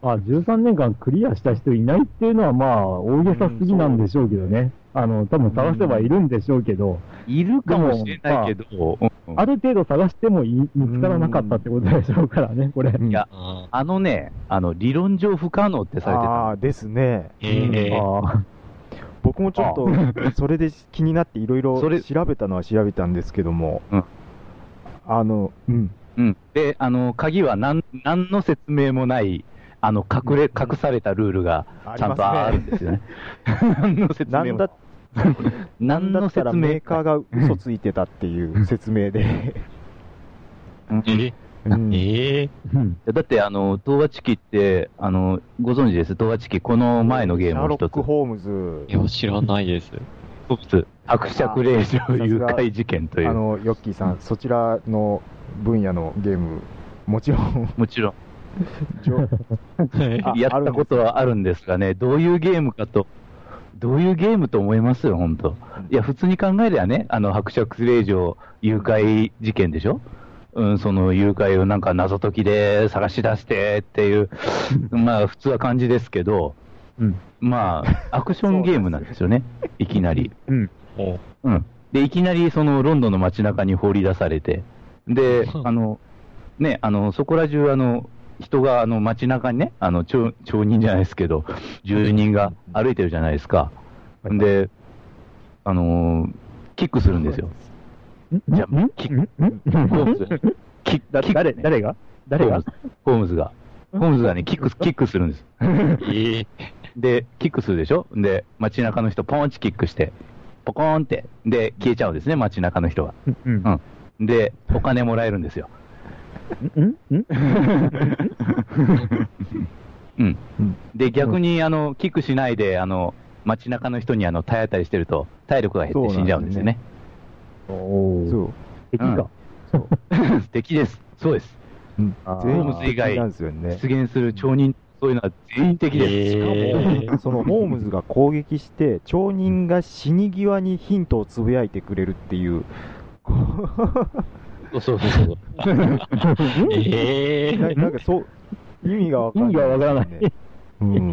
ま あ、13年間クリアした人いないっていうのは、まあ、大げさすぎなんでしょうけどね。あの、多分探せばいるんでしょうけど、いるかもしれないけど、うんある程度探してもい見つからなかったってことでしょうからね、これ。いや、ああのね、あの、理論上不可能ってされてた。ああ、ですね。ーえーあ僕もちょっと、それで気になっていろいろそれ。調べたのは調べたんですけども、うん。あの、うん。うん。で、あの、鍵は何、何の説明もない、あの、隠れ、隠されたルールが、ちゃんとあるんですよね。何の説明も。なんだ、何のだったら説明メーカーが嘘ついてたっていう説明で、うんえうん。えうん。だって、あの、東和チキって、あの、ご存知です？東和チキ、この前のゲームを一つ。シャーロック・。ホームズ。い、や、知らないです。一つ、伯爵令嬢あ誘拐事件という。あの、ヨッキーさん、そちらの分野のゲーム、もちろん、もちろん、やったことはあるんですがね、どういうゲームかと、どういうゲームと思いますよ、本当。いや、普通に考えりゃね、あの、伯爵令嬢誘拐事件でしょ？うん、その誘拐をなんか謎解きで探し出してっていう、まあ、普通は感じですけど、うんまあ、アクションゲームなんですよね、いきなり。うん。おうん。で、いきなりそのロンドンの街中に放り出されて、で、あの、ね、あの、そこら中、あの、人が、あの、街中にね、あの、町、町人じゃないですけど、住人が歩いてるじゃないですか。で、あのーキックするんですよ。じゃあん？キん？ん？ん。ホームズ。キック、だキック誰、誰が？誰が？ホームズ。が。ホームズがね、キック、キックするんです。ええで、キックするでしょ？で、街中の人、ポンチキックして、ポコーンって、で、消えちゃうんですね、街中の人が。うん。うん。で、お金もらえるんですよ。ん？ん？ん？うん。で、逆に、あの、キックしないで、あの、街中の人にあの体当たりしてると、体力が減って死んじゃうんですよね。そう。敵か。敵です。そうです。うんあー全員ホームズ以外。出現する町人、そういうのは全員敵です。しかもえーそのホームズが攻撃して、町人が死に際にヒントをつぶやいてくれるっていう、そうそうそうそう。えななんかそう、意味がわかんない、意味がわからないうん。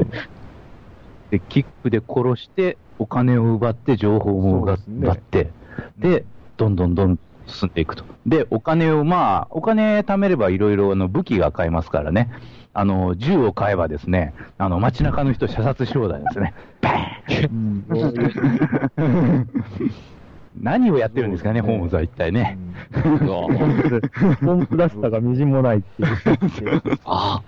で、キックで殺して、お金を奪って、情報も奪って、で、どんどんどん進んでいくと。で、お金を、まあ、お金貯めればいろいろの武器が買えますからね。あの、銃を買えばですね、あの、街中の人射殺し放題ですね。バーン何をやってるんですかね、ねホームズは一体ね。ー、うわポンプらしさがみじんもないっていう。あ、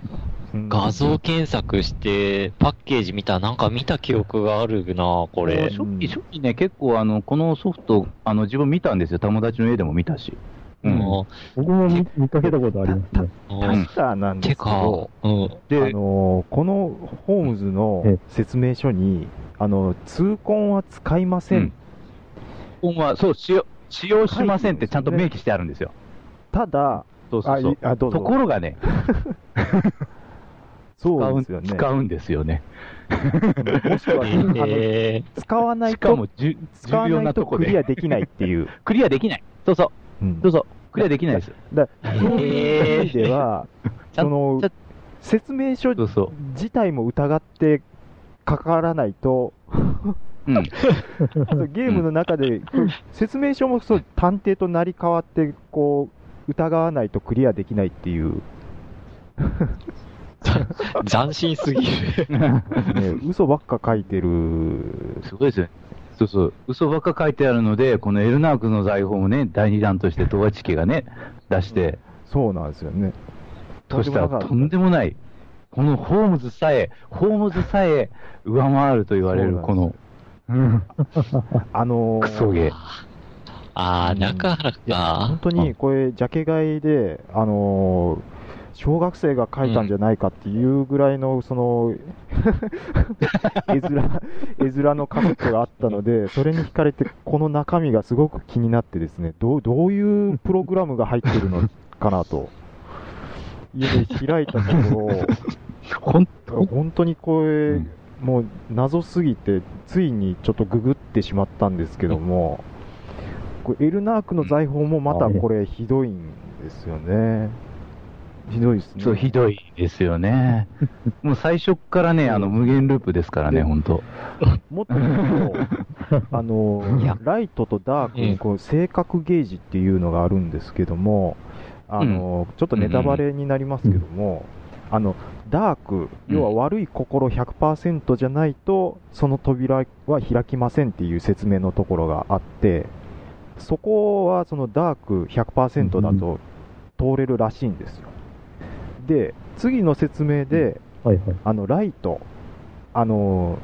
画像検索して、パッケージ見た、なんか見た記憶があるな、これ。初期、初期ね、結構、あの、このソフト、あの、自分見たんですよ。友達の家でも見たし。うん。も僕も見見かけたことありますね。う、確かなんですけど、、うん。あで、のーこのホームズのえ説明書に、あの、痛恨は使いません。うんそう、使用、使用しませんってちゃんと明記してあるんですよ。ただ、ところがね、使 そううんですよね。使うんですよね。もしくは、あのえ使わないしかもと、じゅ使わ重要なとこで。リアできないっていう。クリアできない。そうそう。うんそうそう。クリアできないです。だそういう意味では、その説明書そうそう。自体も疑ってかからないと、うん。そうゲームの中で、こう説明書もそう探偵と成り代わって、こう、疑わないとクリアできないっていう、ー、斬新すぎる。ね、嘘ばっか書いてる。すごいですよね。そうそう。嘘ばっか書いてあるので、このエルナークの財宝もね、第二弾として東和地家がね、出して、そうなんですよね。そしたらとんでもない。このホームズさえ、ホームズさえ上回ると言われる、この、うん、あのークソゲー。あー、だからいやか本。当にこれ、ジャケ買いで、あのー小学生が書いたんじゃないかっていうぐらいの、その、絵面、絵面のカットがあったので、それに惹かれて、この中身がすごく気になってですね、どう、どういうプログラムが入ってるのかなと。家で開いたとこ本ろ、本当にこれ、うんもう謎すぎて、ついにちょっとググってしまったんですけども、これエルナークの財宝もまたこれひどいんですよね。ひどいですね。そう、ひどいですよね。もう最初からね、あの、無限ループですからね、で本当。もっと言うと、あのライトとダークうんのこう性格ゲージっていうのがあるんですけども、あの、ちょっとネタバレになりますけども、あの、ダーク、要は悪い心100%じゃないと、その扉は開きませんっていう説明のところがあって、そこはそのダーク100%だと通れるらしいんですよ。で、次の説明で、はいはい。あの、ライト、あの、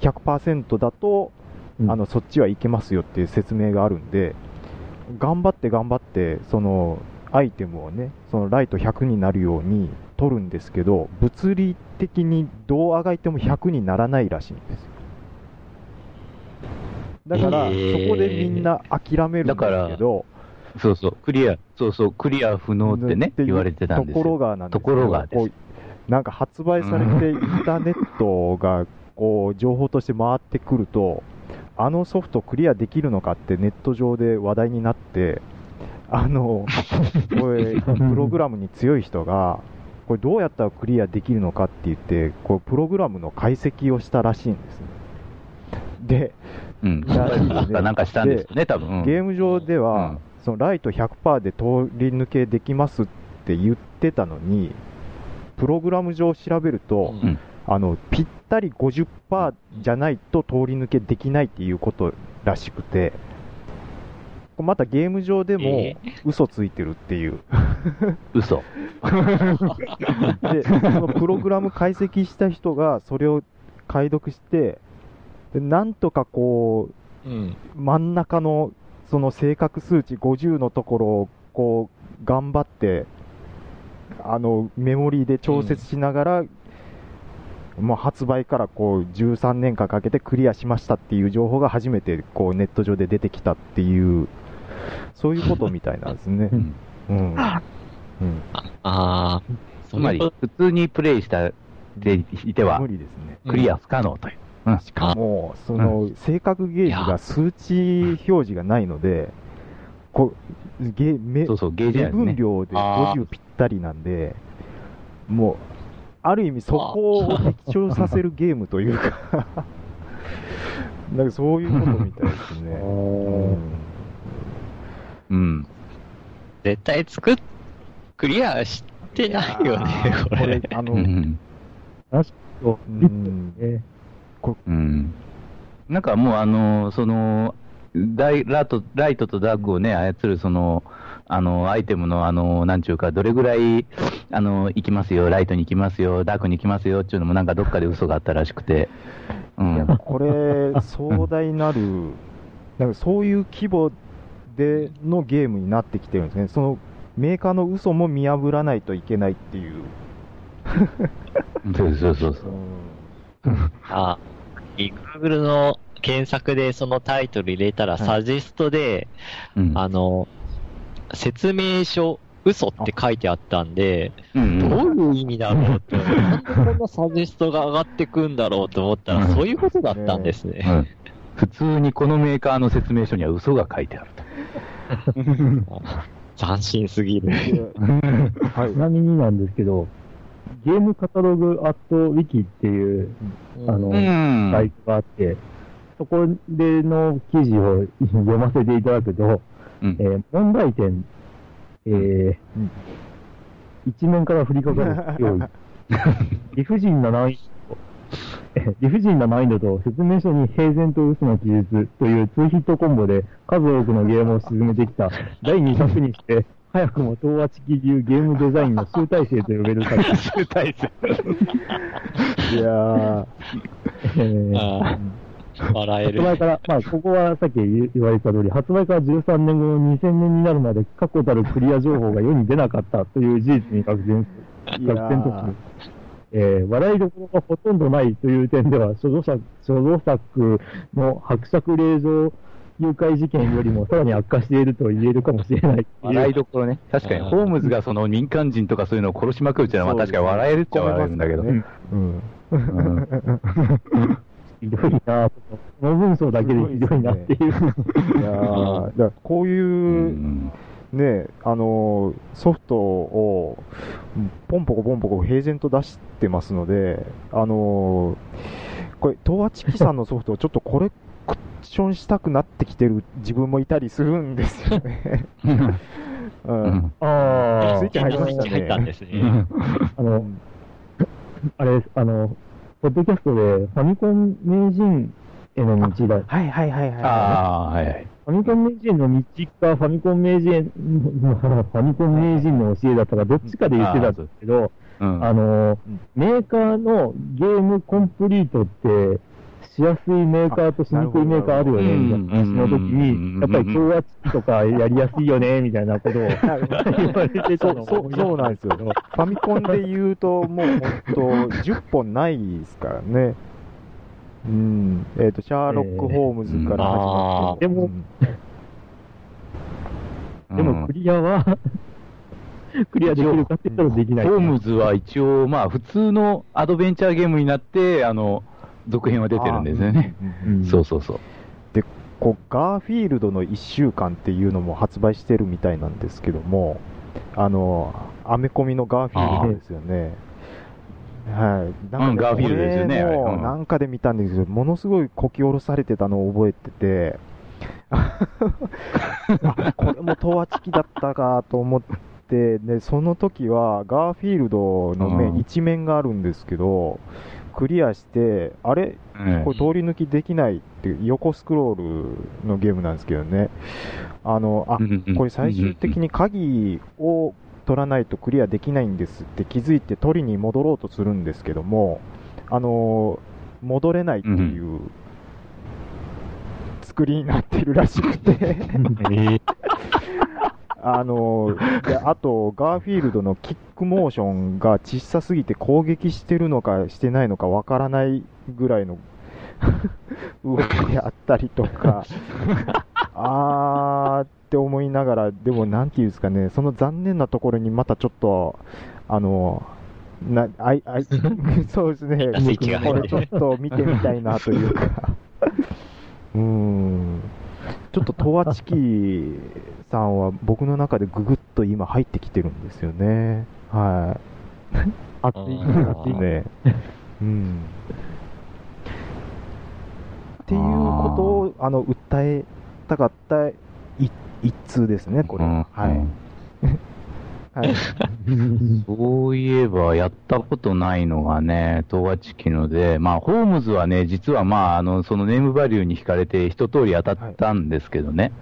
100%だと、うんあの、そっちはいけますよっていう説明があるんで、頑張って頑張って、その、アイテムをね、そのライト100になるように取るんですけど、物理的にどうあがいても100にならないらしいんですよ。だから、へーそこでみんな諦めるんですけど、そうそう、クリア、そうそう、クリア不能ってね、言われてたんですところよ。がなんですところがなんか発売されて、インターネットがこう情報として回ってくると、あのソフトクリアできるのかってネット上で話題になって、あの、これ、プログラムに強い人が、これどうやったらクリアできるのかって言って、こうプログラムの解析をしたらしいんですね。で、うん。なんかしたんですよね、多分。ゲーム上では、うんそのライト100%で通り抜けできますって言ってたのに、プログラム上調べると、うんあのぴったり50%じゃないと通り抜けできないっていうことらしくて、またゲーム上でもえ嘘ついてるっていう、嘘。でそのプログラム解析した人がそれを解読して、でなんとかこう、うん。真ん中のその正確数値50のところをこう頑張ってあのメモリーで調節しながらもう発売からこう13年間かけてクリアしましたっていう情報が初めてこうネット上で出てきたっていう、そういうことみたいなんですね。うんうん。うん。ああ、つまり、普通にプレイしたでいては無、理ですね。クリア不可能という。うんしかも、その、正確ゲージが数値表示がないので、こう、ゲめそうそう、ゲージね。分量であー50ぴったりなんで、もう、ある意味そこを適調させるゲームというか、なんかそういうことみたいですね。うんうん。絶対作っ、クリアしてないよね、ここれれ。、あの、うん。そうう、リッんトね。うん。なんかもう、あの、その、ダイラトライトとダークをね、操る、その、あの、アイテムの、あの、なんちゅうか、どれぐらい、あの、行きますよ、ライトに行きますよ、ダークに行きますよっていうのも、なんかどっかで嘘があったらしくて。うん。いやこれ、壮大なる、なんかそういう規模でのゲームになってきてるんですね。そのメーカーの嘘も見破らないといけないっていう。そうそうそうそう。あ、Google の検索でそのタイトル入れたら、はいサジェストで、うん。あの、説明書、嘘って書いてあったんで、うんどういう意味だろうって、なんでこんなサジェストが上がってくんだろうと思ったら、うんそういうことだったんですうね。ん普通にこのメーカーの説明書には嘘が書いてあると。斬新すぎる。はいち。なみになんですけど、ゲームカタログアットウィキっていう、あの、ん。サイトがあって、そこでの記事を読ませていただくと、うん。えー問題点、えーうん。一面から降りかかる勢い、理不尽な難易度、え ー理不尽な難易度と説明書に平然と嘘の記述というツーヒットコンボで数多くのゲームを進めてきた。第2作にして、早くも東亜地気流ゲームデザインの集大成と呼べる作品。集大成。いやー、えー笑える。発売から、まあ、ここはさっき言われた通り、発売から13年後の2000年になるまで確固たるクリア情報が世に出なかったという事実に確然すいや確然とする。えー笑いどころがほとんどないという点では、所蔵作所蔵作の伯爵令状誘拐事件よりもさらに悪化していると言えるかもしれない笑いどころね。確かに、ホームズがその民間人とかそういうのを殺しまくるっていうのは、まあ確かに笑えるっちゃ笑えるんだけど。うん。うんひどいなこの文章だけでひどいなっていう。いやこういうう、んね、あのーソフトをポンポコポンポコ平然と出してますので、あのーこれ、東亜チキさんのソフトをちょっとコレクションしたくなってきてる自分もいたりするんですよね。ううんんあスイッチ入りましたね入ったんですね。あの、あれ、あの、ポッドキャストでファミコン名人への道だ。はいはいはいはい。ああ、はいはい。ファミコン名人の道か、ファミコン名人、ファミコン名人の教えだったか、どっちかで言ってたんですけど、うんあの、メーカーのゲームコンプリートって、しやすいメーカーとしにくいメーカーあるよね、あみたいな話の時に、やっぱり共和チキとかやりやすいよね、みたいなことを言われてたのをそうそうなんですよ。ファミコンで言うと、もう本当、10本ないですからね。うん。えっ、と、シャーロック・ホームズから始まって。えーでもうんでもクリアは、クリアできるかって言ったらできない。ホームズは一応、まあ、普通のアドベンチャーゲームになって、あの、続編は出てるんですよね。うんうんそうそうそう。こうガーフィールドの1週間っていうのも発売してるみたいなんですけども、あの、アメコミのガーフィールドですよね。はい。なんかねうんガーフィールドですよねうんなんかで見たんですけど、ものすごいこき下ろされてたのを覚えてて、あこれも東亜チキだったかと思って、で、その時はガーフィールドの面、うん一面があるんですけど、クリアして、あれ？うんこれ通り抜きできないっていう横スクロールのゲームなんですけどね。あの、あ、これ最終的に鍵を取らないとクリアできないんですって気づいて取りに戻ろうとするんですけども、あの、戻れないっていう作りになってるらしくて、あの、であと、ガーフィールドのキックモーションが小さすぎて攻撃してるのかしてないのかわからないぐらいの 動きであったりとか、あーって思いながら、でもなんていうんですかね、その残念なところにまたちょっと、あの、な、あい、あい、そうですね。スイッチが入ってちょっと見てみたいなというか。うーん。ちょっとトワチキさんは僕の中でググッと今入ってきてるんですよね。はい。熱い、あ熱い。ね。うん。っていうことを、あの、訴えたかったい一通ですね、これは。はい。はい。そういえば、やったことないのがね、東和チキので、まあ、ホームズはね、実はまあ、あの、そのネームバリューに惹かれて一通り当たったんですけどね。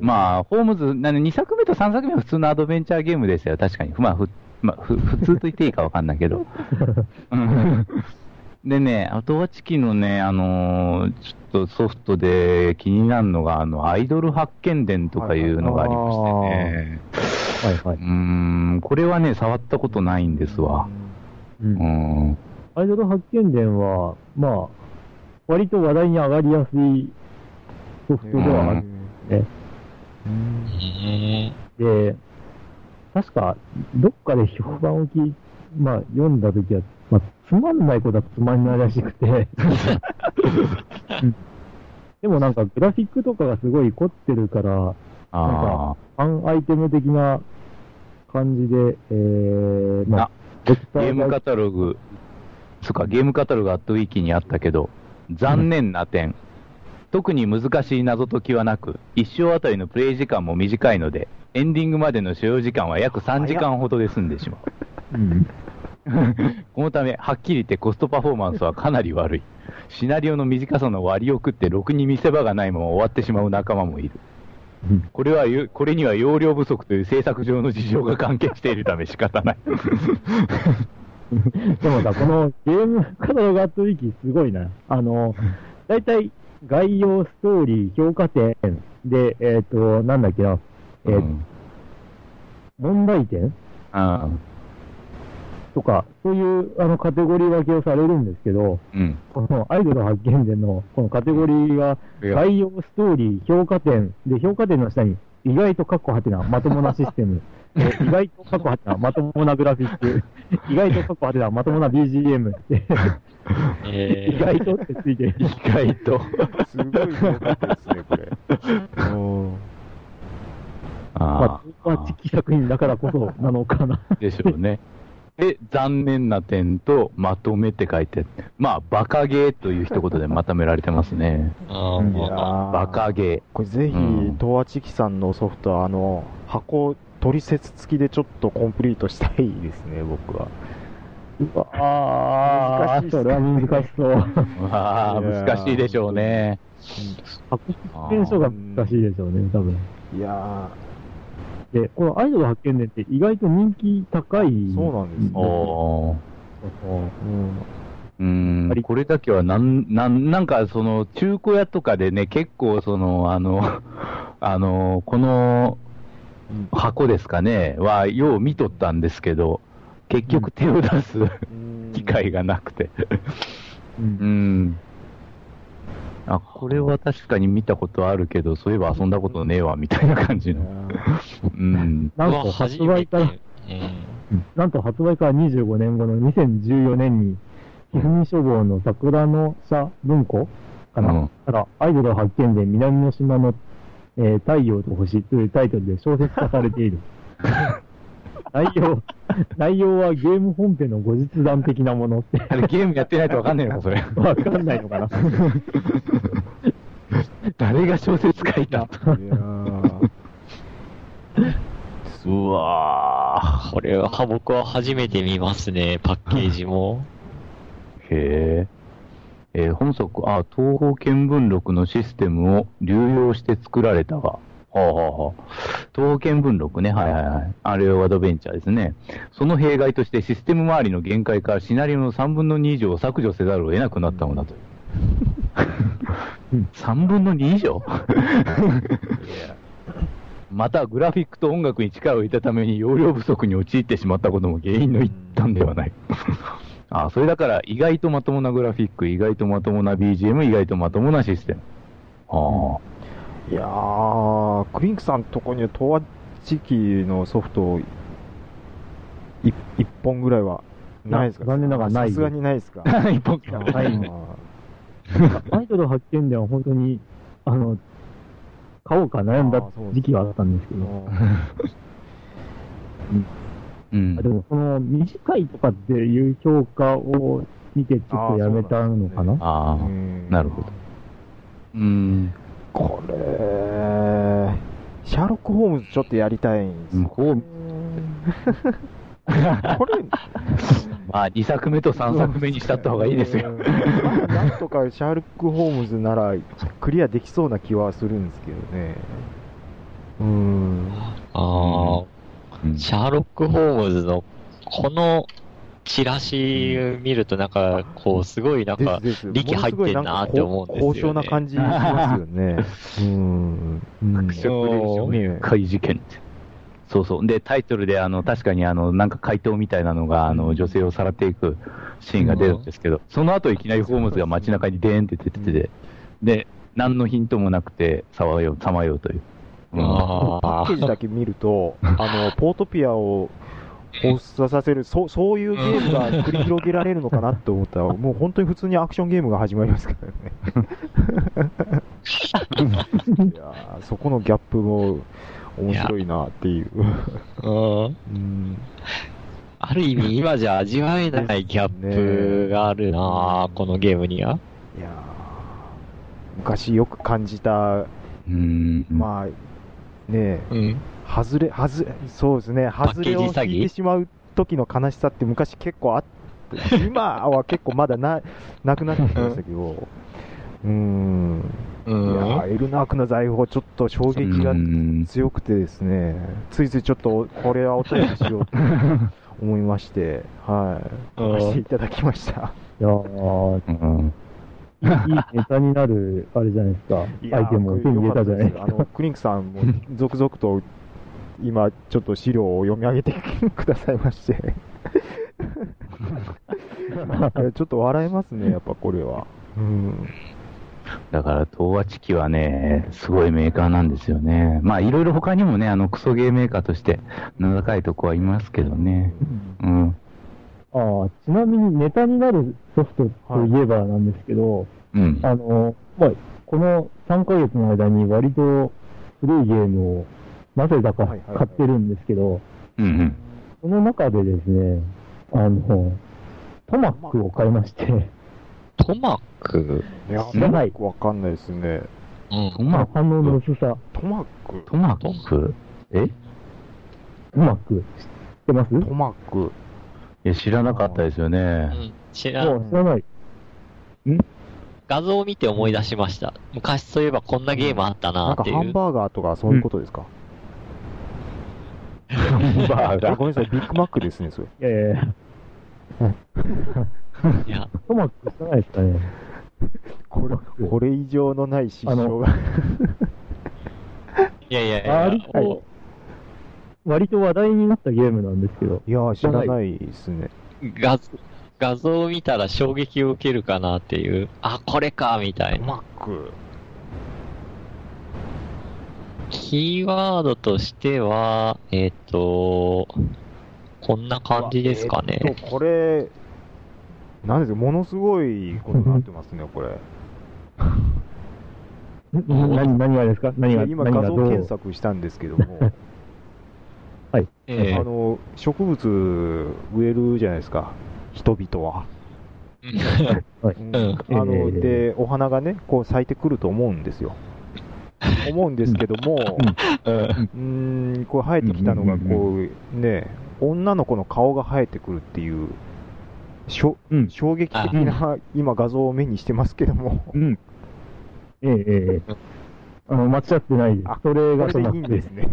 まあ、ホームズ、な2作目と3作目は普通のアドベンチャーゲームでしたよ、確かに。まあ、ふまあ、ふ普通と言っていいかわかんないけど。うんでね、あとはチキのね、あのーちょっとソフトで気になるのが、あの、アイドル発見伝とかいうのがありましてね。はいはいうーん、これはね、触ったことないんですわ。う。うんん。アイドル発見伝は、まあ、割と話題に上がりやすいソフトではある。ねへで、確か、どっかで評判を聞い、まあ、読んだときは、まあ、つまんないことはつまんないらしくて、う んでもなんかグラフィックとかがすごい凝ってるから、あファンアイテム的な感じで、えー、まあ、ゲームカタログ、つうか、ゲームカタログアットウィキにあったけど、残念な点。特に難しい謎解きはなく、一生あたりのプレイ時間も短いので、エンディングまでの所要時間は約3時間ほどで済んでしまう。うんこのため、はっきり言ってコストパフォーマンスはかなり悪い。シナリオの短さの割を食って、ろくに見せ場がないまま終わってしまう仲間もいる。うんこれはよ、これには容量不足という制作上の事情が関係しているため仕方ない。でもさ、このゲームカタログアットウィキすごいな。あの、大体概要、ストーリー、評価点で、えっ、と、なんだっけな、えーうん問題点？うんとか、そういうあのカテゴリー分けをされるんですけど、うん。このアイドル発見伝のこのカテゴリーが、概要、ストーリー、評価点、で、評価点の下に、意外とカッコはてな、まともなシステム、えー意外とカッコはてな、まともなグラフィック、意外とカッコはてな、まともな BGM って、え意外とってついてる。意外と。すごい良かったですね、これ。うんまああ、ここはチキ作品だからこそなのかな。あ、でしょうね。で、残念な点と、まとめって書いて、まあ、バカゲーという一言でまとめられてますね。あうんいやーーバカゲこれぜひ、うん東和チキさんのソフトは、あの、箱、取説付きでちょっとコンプリートしたいですね、僕は。ああ、難しいっすねそれは難しそう。ー。ああ、難しいでしょうね。発見書が難しいでしょうね、多分。いやで、このアイドル発見伝って意外と人気高い。ー、そうなんですね。うんうーん、これだけはなん、なん、なんかその中古屋とかでね、結構その、あの、あの、この箱ですかね、は、よう見とったんですけど、結局手を出す機会がなくて。う。うんん。あ、これは確かに見たことあるけど、そういえば遊んだことねえわ、みたいな感じの。うん。なんと発売から、なんと発売から25年後の2014年に、ひふみ書房の桜の社文庫かな、うんから、アイドル発見で南の島の、えー太陽と星というタイトルで小説化されている。内容、内容はゲーム本編の後日談的なものって、あれゲームやってないとわかんないのか、それ。わかんないのかな。誰が小説書いた？いやーうわー。これは僕は初めて見ますね、パッケージも。へえ。えー本作、あ、東方見聞録のシステムを流用して作られたが。はあ、はあはあ、東方見聞録ね、はいはいはい。あれはアドベンチャーですね。その弊害としてシステム周りの限界からシナリオの3分の2以上を削除せざるを得なくなったのだと。3分の2以上？またグラフィックと音楽に力を入れたために容量不足に陥ってしまったことも原因の一端ではない。あそれだから意外とまともなグラフィック、意外とまともな BGM、意外とまともなシステム。あいやー、クリンクさんとこには東亜時期のソフト、い一本ぐらいはないですか？残念ながらないさすがにないですか？あ。一本はい。アイドル発見では本当に、あの、買おうか悩んだ時期があったんですけど、うん。あでもその短いとかっていう評価を見てちょっとやめたのかな？ああ、うんなるほど。うん。これ、シャーロック・ホームズちょっとやりたいんですよ。こう、これ、まあ、2作目と3作目にしたった方がいいですよ。うんなんとかシャーロック・ホームズならクリアできそうな気はするんですけどね。うん。ああ、うんシャーロック・ホームズのこのチラシ見るとなんか、こう、すごいなんか、力入ってんなって思うんですよね。高尚な感じしますよね。うん。うん。ショックで事件。って。そうそう。で、タイトルで、あの、確かに、あの、なんか回答みたいなのが、あの、女性をさらっていくシーンが出るんですけど、その後いきなりホームズが街中にデーンって出てて、で、何のヒントもなくて、さまよう、さまようという。うん。あパッケージだけ見ると、あの、ポートピアを発作させる、そう、そういうゲームが繰り広げられるのかなって思ったら、もう本当に普通にアクションゲームが始まりますからね。いやーそこのギャップも面白いなっていう。うんうんある意味、今じゃ味わえないギャップがあるな、このゲームには。いやー昔よく感じた、うん。まあ、ねえ、うん。外れ、外れ、そうですね、ッ外れを引いてしまう時の悲しさって昔結構あって、今は結構まだな、なくなってきましたけど、うーん、ういやーエルナークの財宝ちょっと衝撃がうん強くてですね、ついついちょっとこれはお便りしようと思いまして、はい、うん。書かせていただきました。いやーうん。いいネタになる、あれじゃないですか。アイテムを手に入れたじゃないですか。あの、クリンクさんも続々と今ちょっと資料を読み上げてくださいまして。ちょっと笑えますね、やっぱこれは。うん。だから、東和チキはね、すごいメーカーなんですよね。まあ、いろいろ他にもね、あの、クソゲーメーカーとして名高いとこはいますけどね。うん。ああ、ちなみにネタになるソフトといえばなんですけど、うん。あの、まあ、この3ヶ月の間に割と古いゲームをなぜだか買ってるんですけど、うんうん。その中でですね、あの、トマックを買いまして、トマック？いや、知らないわかんないですね。うんト。マ反応の薄さ、トマックトマック？え？いトマック、知ってます？トマック。や、知らなかったですようね。ん知らもう知らない。画像を見て思い出しました。昔そういえばこんなゲームあったななんっていう。かハンバーガーとかそういうことですか、ハンバーガー。あごめんなさい、ビッグマックですね、それ。いやいやいや、いや、トマック知らないですかね。これ、これ以上のない失笑が。いやいやいやありお割と話題になったゲームなんですけど、いやー、知らないですね。画画像を見たら衝撃を受けるかなっていう、あ、これか、みたいな。マック。キーワードとしては、えっ、と、こんな感じですかね。えーこれ、なんですか、ものすごいことになってますね、これ。ん何、何がですか？何が、今、画像検索したんですけども、えあの、植物植えるじゃないですか、人々は。はい。うん。うんあの、えーで、お花がね、こう咲いてくると思うんですよ。思うんですけども、うんうーん、こう生えてきたのが、こう、ね、女の子の顔が生えてくるっていう、しょうん衝撃的な、今画像を目にしてますけども、うん。ええええええ。あの、間違ってないですあ。それがこれでいいんですね。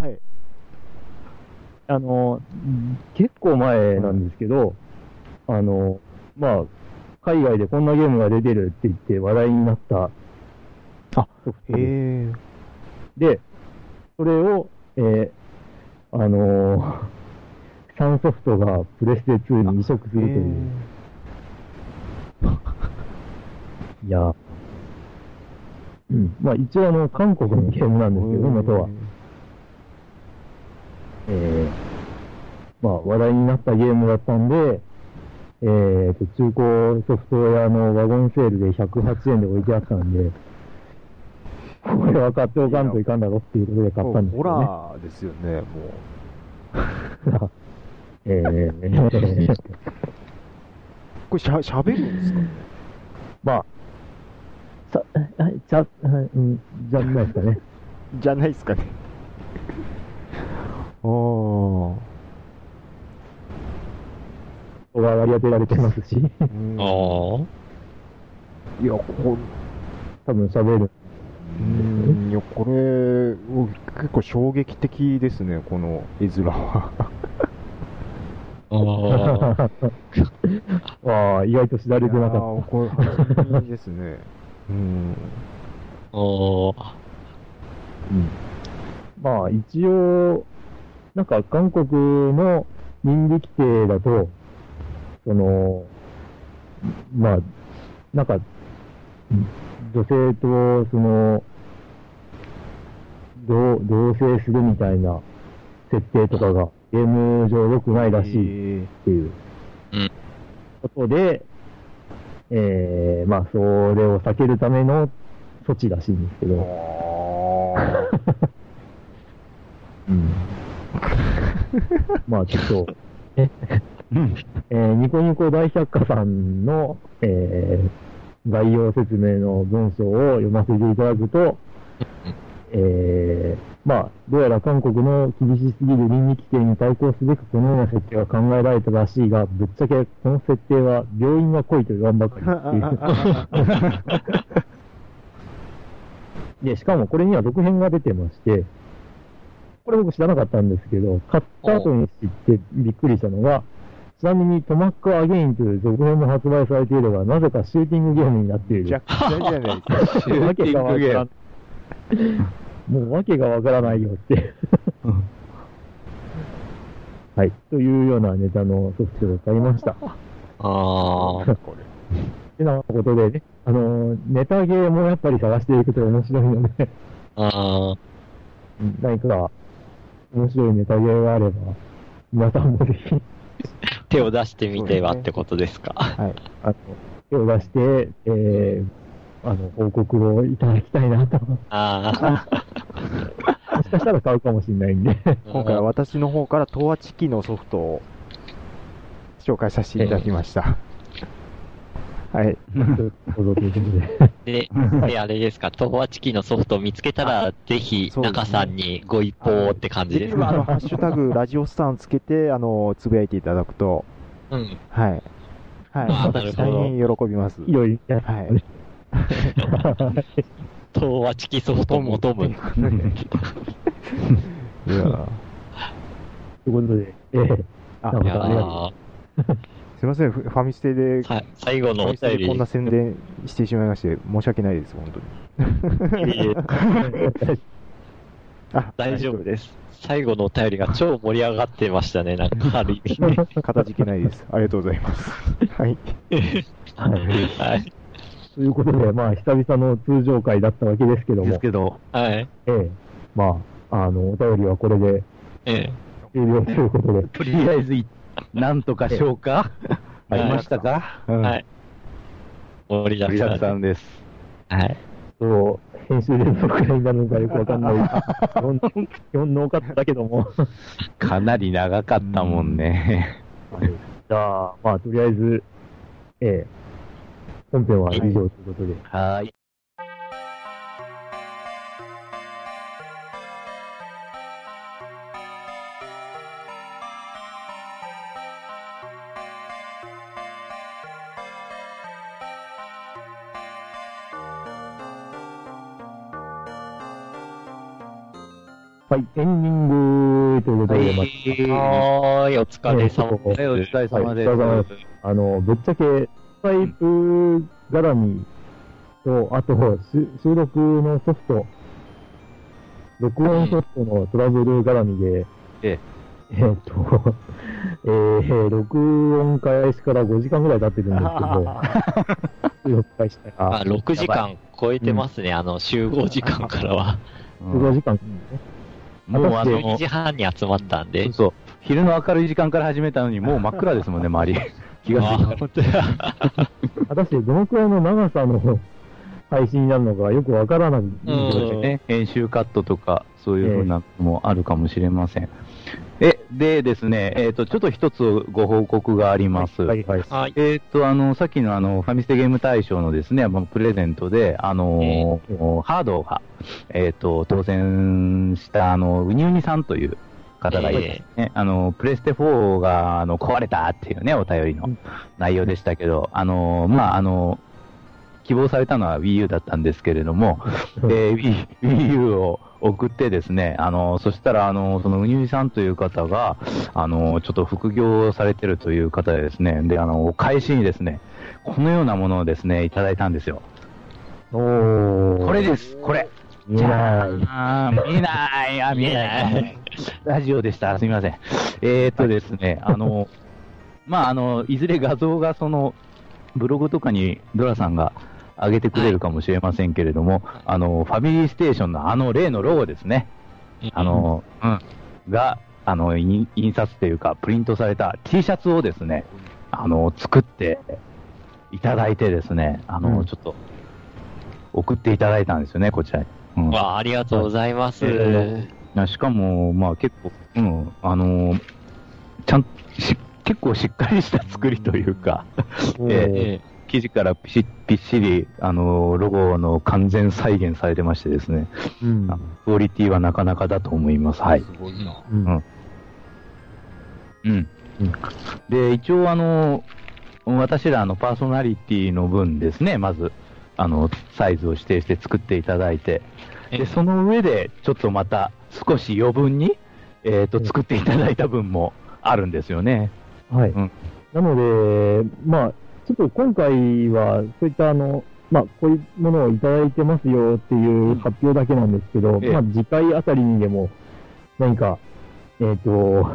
はい。あの、結構前なんですけど、あの、まあ、海外でこんなゲームが出てるって言って話題になったあソフトでへえ。で、それを、えーあのー、3ソフトがプレステ2に移植するという。いや、うん。まあ一応あの、韓国のゲームなんですけど、元は。えー、まあ話題になったゲームだったんで、えーと、中古ソフトウェアのワゴンセールで108円で置いてあったんで、これは買っておかんといかんだろっていうことで買ったんですホよね。ラーですよね、も えー、う。これしゃ、喋るんですかまあ、さ、あじゃ、うん、じゃないですかね。じゃないですかね。おー。ここが割り当てられてますし、うんおー。いや、こ多分喋る。うん、いや、これ、結構衝撃的ですね、この絵面は。あ あ、意外と知られてなかっいやーこれ、初耳ですね。うん。おー。た。うん。まあ、一応、なんか韓国の人力定だと、その、まあ、なんか、女性と、その、同同棲するみたいな設定とかがゲーム上良くないらしい。えっていう。うんことで、えー、まあ、それを避けるための措置らしいんですけー、ど、あ うん。まあ、ちょっと、ええーニコニコ大百科さんの、えー概要説明の文章を読ませていただくと、えーまあ、どうやら韓国の厳しすぎる倫理規定に対抗すべくこのような設定が考えられたらしいが、ぶっちゃけこの設定は病院が来いと言わんばかりっていう。で、しかもこれには続編が出てまして、これ僕知らなかったんですけど、買った後に知ってびっくりしたのが、ちなみにトマックアゲインという続編も発売されているが、なぜかシューティングゲームになっている。めちゃくちゃじゃないです か。シューティングゲーム。もうわけがわからないよって。はい。というようなネタのソフトが買いました。あー。これ。てなことでね、あのーネタゲーもやっぱり探していくと面白いので、あうん何か面白いネタゲーがあれば、皆さんもぜひ、ー。手を出してみてはってことですか？はい。あの、手を出して、えー、あの、報告をいただきたいなと。もあしかしたら買うかもしれないんで。あ。今回は私の方から東亜チキのソフトを紹介させていただきました。はい。どうぞということで。で、で、あれですか、東和チキのソフトを見つけたら、ぜひ、中さんにご一報って感じですか。あの、ハッシュタグ、ラジオスターをつけて、あの、つぶやいていただくと、うん。はい。はい。大変喜びます。いろいろ、はい。東和チキソフトを求む。いやということで、えー、あありがとーすいません、フファミステで、はい、最後のお便りこんな宣伝してしまいまして、申し訳ないです、本当に。あ大丈夫です。最後のお便りが超盛り上がってましたね、なんかある意味ね。かたじけないです。ありがとうございます。はい。はい。はい。ということで、まあ、久々の通常会だったわけですけどもです、けど、はい。ええ、まあ、あの、お便りはこれでええ。終了ということで、とりあえずい、なんとか消化 ありましたか？うんはい。盛りだくさん。んです。はい。そう、編集連続くらいになるのかよくわかんない。4, 4ノーカットだけども。かなり長かったもんね。はいじゃあ、まあ、とりあえず、ええ、本編は以上ということで、はーい。はい、エンディングということで、まあはーい、お疲れ様はいです。はい、お疲れ様ではいお疲れ様す。あの、ぶっちゃけ、スカイプ絡みと、あと、し収録のソフト、録音ソフトのトラブル絡みで、ええ。ーっと、えー、録音開始から5時間ぐらい経ってるんですけど、収録開始から。あ、6時間超えてますね、あの、集合時間からは。うん15時間、もうあ果たしての2、時半に集まったんで。そう、昼の明るい時間から始めたのに、もう真っ暗ですもんね、周り。気がついた。果たしてどのくらいの長さの配信になるのかよくわからないんですよね。ね、編集カットとか、そういうふうなのもあるかもしれません。え、でですね、えっ、と、ちょっと一つご報告があります。はいはい。はい。えっ、と、あの、さっきのあの、ファミステゲーム大賞のですね、まあプレゼントで、あのーハードが、えっ、と、当選した、あの、ウニウニさんという方がいて、ねあの、プレステ4が、あの、壊れたっていうね、お便りの内容でしたけど、あの、まあ、あの、希望されたのは Wii U だったんですけれども、えー Wii Wii U を送ってですね、あの、そしたら、あの、そのウニウニさんという方が、あの、ちょっと副業されてるという方でですね、で、あの、お返しにですね、このようなものをですね、いただいたんですよ。おー。これです、これ。見えない。あー見えない、あ、見えない。ラジオでした、すみません。えー、っとですね、あの、まあ、あの、いずれ画像がその、ブログとかにドラさんが上げてくれるかもしれませんけれども、あの、ファミリーステーションのあの例のロゴですね。あの、うん、が、あの、印印刷というか、プリントされた T シャツをですね、あの、作っていただいてですね、あの、うん。ちょっと、送っていただいたんですよね、こちらに。うん。わあ、ありがとうございます。えい。やしかも、まあ結構、うん、あのーちゃんし、結構しっかりした作りというか、ええ生地からぴしぴっしり、あのーロゴの完全再現されてましてですね、うんあクオリティはなかなかだと思います。はい。すごいな。うんうんうん。で、一応あの、私らあのパーソナリティの分ですね、まず、あの、サイズを指定して作っていただいて、えで、その上で、ちょっとまた少し余分に、えっ、と、作っていただいた分もあるんですよね。はい。うんなので、まあ、ちょっと今回は、そういったあの、まあ、こういうものをいただいてますよっていう発表だけなんですけど、ええまあ、次回あたりにでも、何か、えっ、と、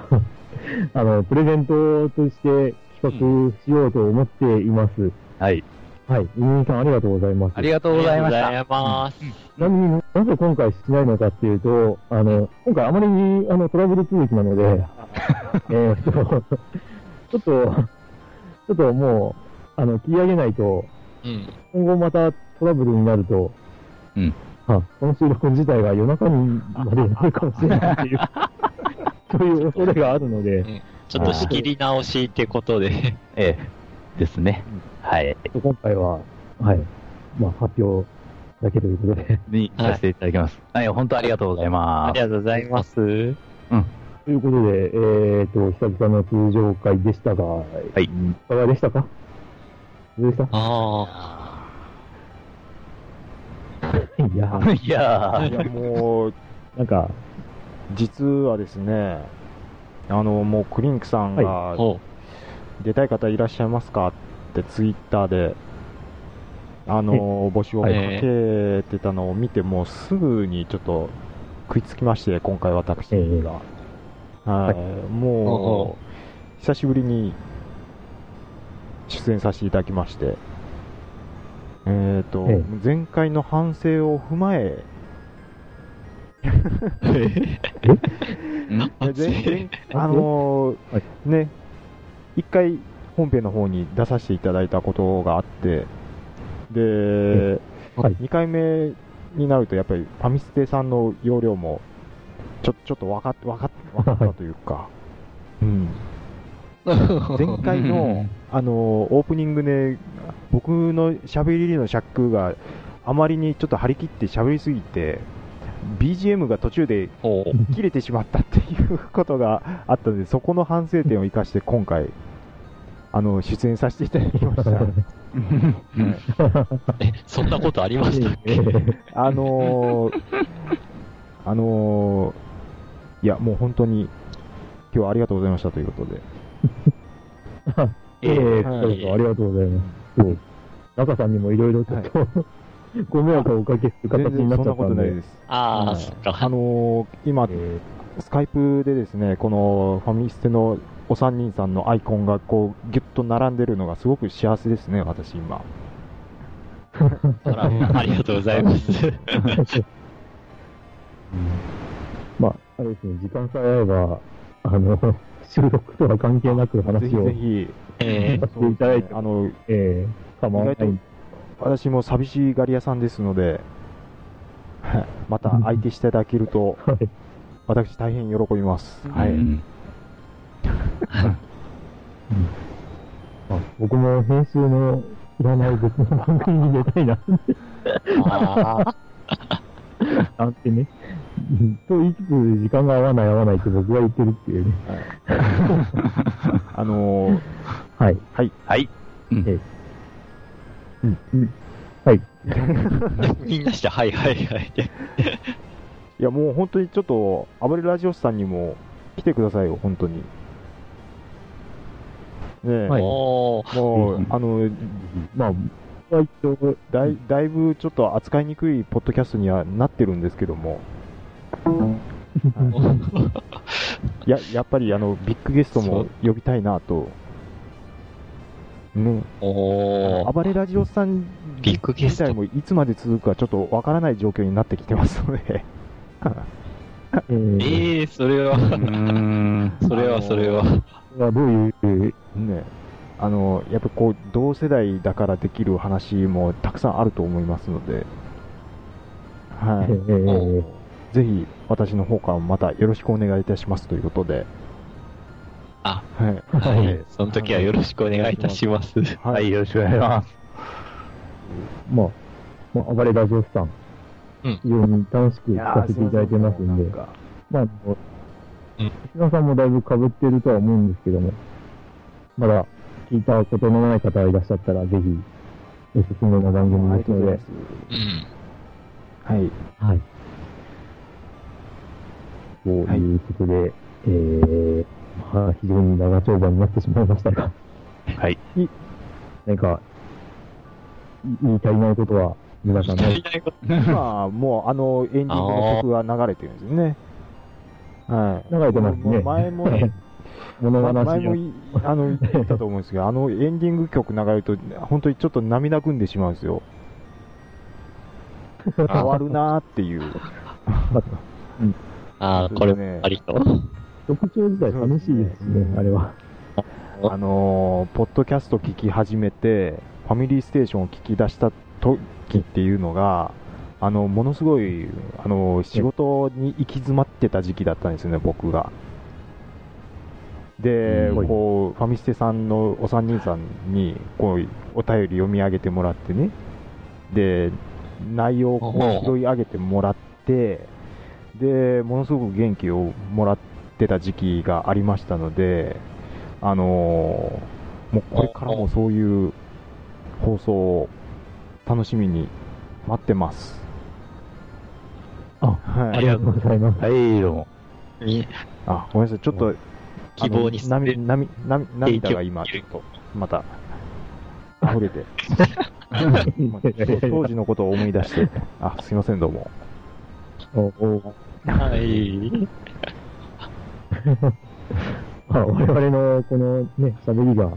あの、プレゼントとして企画しようと思っています。はい。はい。皆さんありがとうございます。ありがとうございました。ありがとうございます。ちなみになぜ今回しないのかっていうと、あの、今回あまりにあのトラブル続きなので、えーっと、ちょっと、ちょっともう、あの、切り上げないと、うん。今後またトラブルになると、うん。あこの収録自体が夜中にまでなるかもしれないっていう、そういう恐れがあるので、ちょっと仕切り直しってことで。ええですね。はい。今回は、はい、まあ発表だけということで、にさせていただきます。はい、本当ありがとうございあますり。がとうございます。ということで、えーっと、久々の通常会でしたが、はいいかがでしたか？どうでしたあいや。ー、いやー。いや、もう、なんか、実はですね、あの、もうクリンクさんあ。が、ほ出たい方いらっしゃいますかってツイッターで、あの、募集をかけてたのを見て、もうすぐにちょっと食いつきまして、今回私が。はい、もう、久しぶりに出演させていただきまして、えっ、と、ええ。前回の反省を踏まえ、前前あのーはいね、一回本編の方に出させていただいたことがあって、で、はい。2回目になるとやっぱりファミステさんの容量もちょちょっと分かっ分かっ分かったというか、うん、前回うんの、あのーオープニングで僕の喋りの尺があまりにちょっと張り切って喋りすぎて BGM が途中で。切れてしまったっていうことがあったので、そこの反省点を生かして今回、あの、出演させていただきました。え、そんなことありましたっけ？あのー、あのー、いや、もう本当に、今日はありがとうございましたということで。ええはいありがとうございます。そう中さんにもいろいろちょっと、ご迷惑をおかけする形になっちゃったんで。ことないです。ああ、はいそっか。あのー今、スカイプでですね、このファミステのお三人さんのアイコンがこう、ギュッと並んでるのがすごく幸せですね、私今。ありがとうございます。まあ、あれですね、時間さえ合えば、あの、収録とは関係なくぜひ話をぜひ、えさせていただいて、あの、えー、構わない意外と私も寂しがり屋さんですので、は いまた相手していただけると、はい。私大変喜びます。はい。僕も編集のいらない別の番組に出たいな、あ なんてね。うんと言いつつ、時間が合わない合わないって僕が言ってるっていうね。あのー はい。はい。はい。うんえうん。うん。はい。ー みんなして、はいはいはい。いや、もう本当にちょっと、暴れラジオスさんにも来てくださいよ、本当に。ねえ、はいもう、うんあの、まあ、だいだいぶちょっと扱いにくいポッドキャストにはなってるんですけども、ややっぱりあのビッグゲストも呼びたいなと、ね、おー。暴れラジオさんビッグゲスト。自体もいつまで続くかちょっとわからない状況になってきてますので、えー、ええー、それは、うーん。それはそれは。どういう、ね、あのやっぱこう同世代だからできる話もたくさんあると思いますので、はえい、ー、ぜひ私の方からまたよろしくお願いいたしますということで、あ、はい、ははい。い。その時はよろしくお願いいたします。はい、よろしくお願いします。まあ、まあ、暴れラジオスさん、うん。非常に楽しく聞かせていただいてますんで、かまあ、あのうん。石田さんもだいぶ被ってるとは思うんですけども、まだ聞いたことのない方がいらっしゃったら、ぜひ、おすすめの番組ですので、うん。はい、はい。ということで、えー、まあ、非常に長丁場になってしまいましたが、はい。何か、い言い足りないことは、皆さんね、今、もうあのエンディングの曲が流れてるんですよね。はい。流れてますね。前もね、物ま話を前もいあの言ったと思うんですけど、あのエンディング曲流れると、本当にちょっと涙ぐんでしまうんですよ。変わるなーっていう。ああ、これもありと。曲調自体楽しいですしね、あれは。あのーポッドキャスト聞き始めて、ファミリーステーションを聞き出した時っていうのが、あの、ものすごい、あの仕事に行き詰まってた時期だったんですよね、僕が。で、うんこう、ファミステさんのお三人さんに、こう、お便り読み上げてもらってね、で、内容をこう拾い上げてもらって、で、ものすごく元気をもらってた時期がありましたので、あのーもうこれからもそういう放送を楽しみに待ってます。あはい。ありがとうございます。はい、どうも。にあ、ごめんなさい。ちょっと、希望にあの涙涙涙涙が今、ちょっと、また、溢れて、ま あ当時のことを思い出して、あ、すいません、どうも。おおはい。まあ、我々のこのね、喋りが、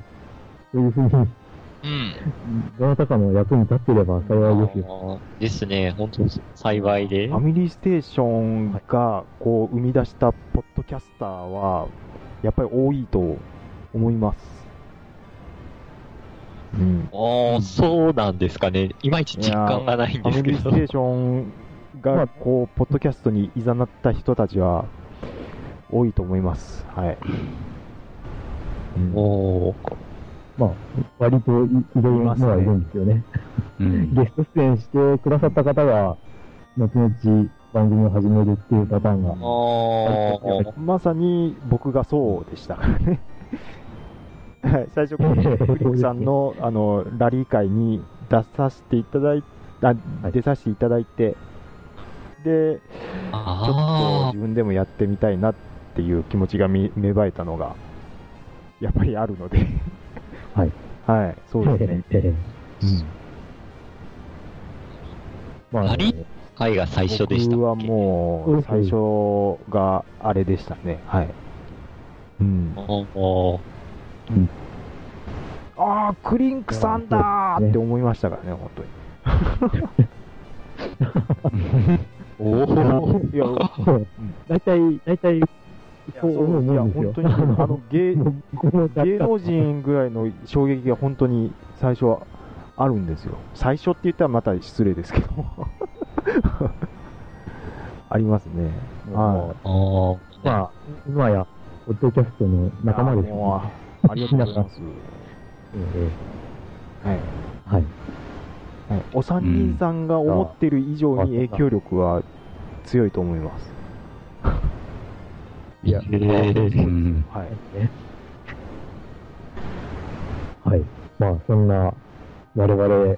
そういうふうに、うん。どなたかの役に立っていれば幸いですよ。ですね、本当幸いでファ。ミリーステーションが、こう、生み出したポッドキャスターは、やっぱり多いと思います。うん。ああ、そうなんですかね。いまいち実感がないんファですけどミリーステ。ーションが、こう、ポッドキャストに誘った人たちは、多いと思います。はい。うんおーまあ、割といいろいろのはいるんですよね。うん。ゲスト出演してくださった方が、後々番組を始めるっていうパターンが、あーまさに僕がそうでしたからね。はい、最初、このフリックさんの あのラリー会に出させていただいあ出させていただいて、で、ちょっとあ自分でもやってみたいなっていう気持ちがみ芽生えたのが、やっぱりあるので、はい。はい、そうですね。ええまあ、あり回が最初でしたっけ？僕はもう、最初があれでしたね。はい。うん。おーああ、クリンクさんだーって思いましたからね、本当に。おーいや、大体、大体、そう思ういや、もんですよ。本当に、あの、芸、芸能人ぐらいの衝撃が本当に最初はあるんですよ。最初って言ったらまた失礼ですけど。ありますね。はおーまあ、今や、ポッドキャストのい。仲間ですいやもうありがとうございます。えはい。えはい。はい、お三人さんが思ってる以上に影響力は強いと思います。いや、へーうんはい。ね。はい。まあ、そんな、我々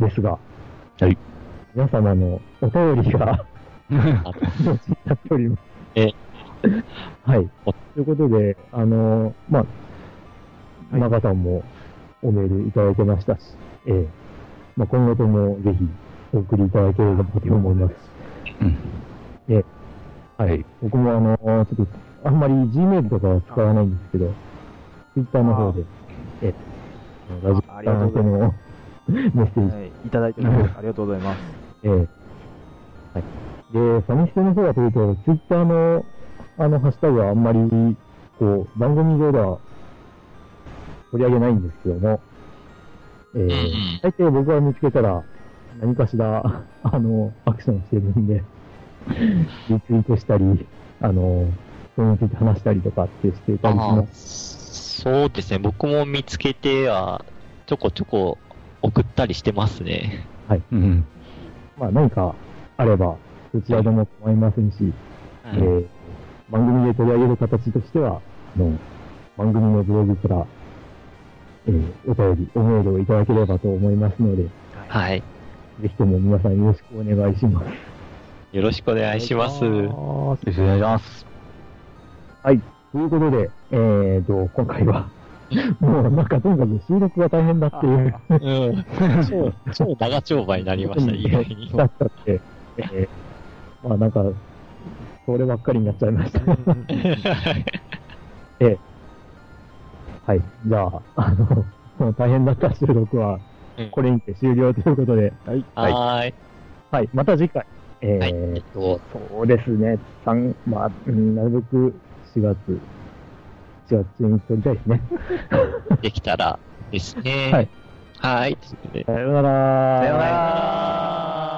ですが、はい。皆様のお便りが、なっております。えはい。おということで、あの、まあ、はい中さんもおメールいただけましたし、ええまあ、今後ともぜひお送りいただければと思います。うんええはい。僕もあの、ちょっと、あんまり Gmail とかは使わないんですけど、Twitter の方で、ええラジありがとうございオの メッセージはい、いただいてます。ありがとうございます。ええはい。で、ファミステの方はというと、ツイッターの、あの、ハッシュタグはあんまり、こう、番組上では取り上げないんですけども、ええん大抵僕が見つけたら、何かしら、あの、アクションしてるんで、リツイートしたり、あの、それについて話したりとかってしてたりします。そうですね。僕も見つけては、ちょこちょこ送ったりしてますね。うんまあ、何かあれば、どちらでも構いませんし、えー番組で取り上げる形としては、あの、番組のブログから、えーお便り、おメールをいただければと思いますので、ぜはい。ひとも皆さんよろしくお願いします。よろしくお願いします。よろしくお願いします。はい。ということで、えーと、今回は、もうなんかとにかく収録が大変だっていう、うん。超、超長丁場になりました、意外に。だったって、えーまあなんか、そればっかりになっちゃいました。ええ。はい。じゃあ、あの、もう大変だった収録はうん、これにて終了ということで、はい。はーい。はい。また次回。えーっと、そうですね。三まあ、うんなるべく4月、4月中に撮りたいですね。できたらですね。はい。はい。さようなら。さようなら。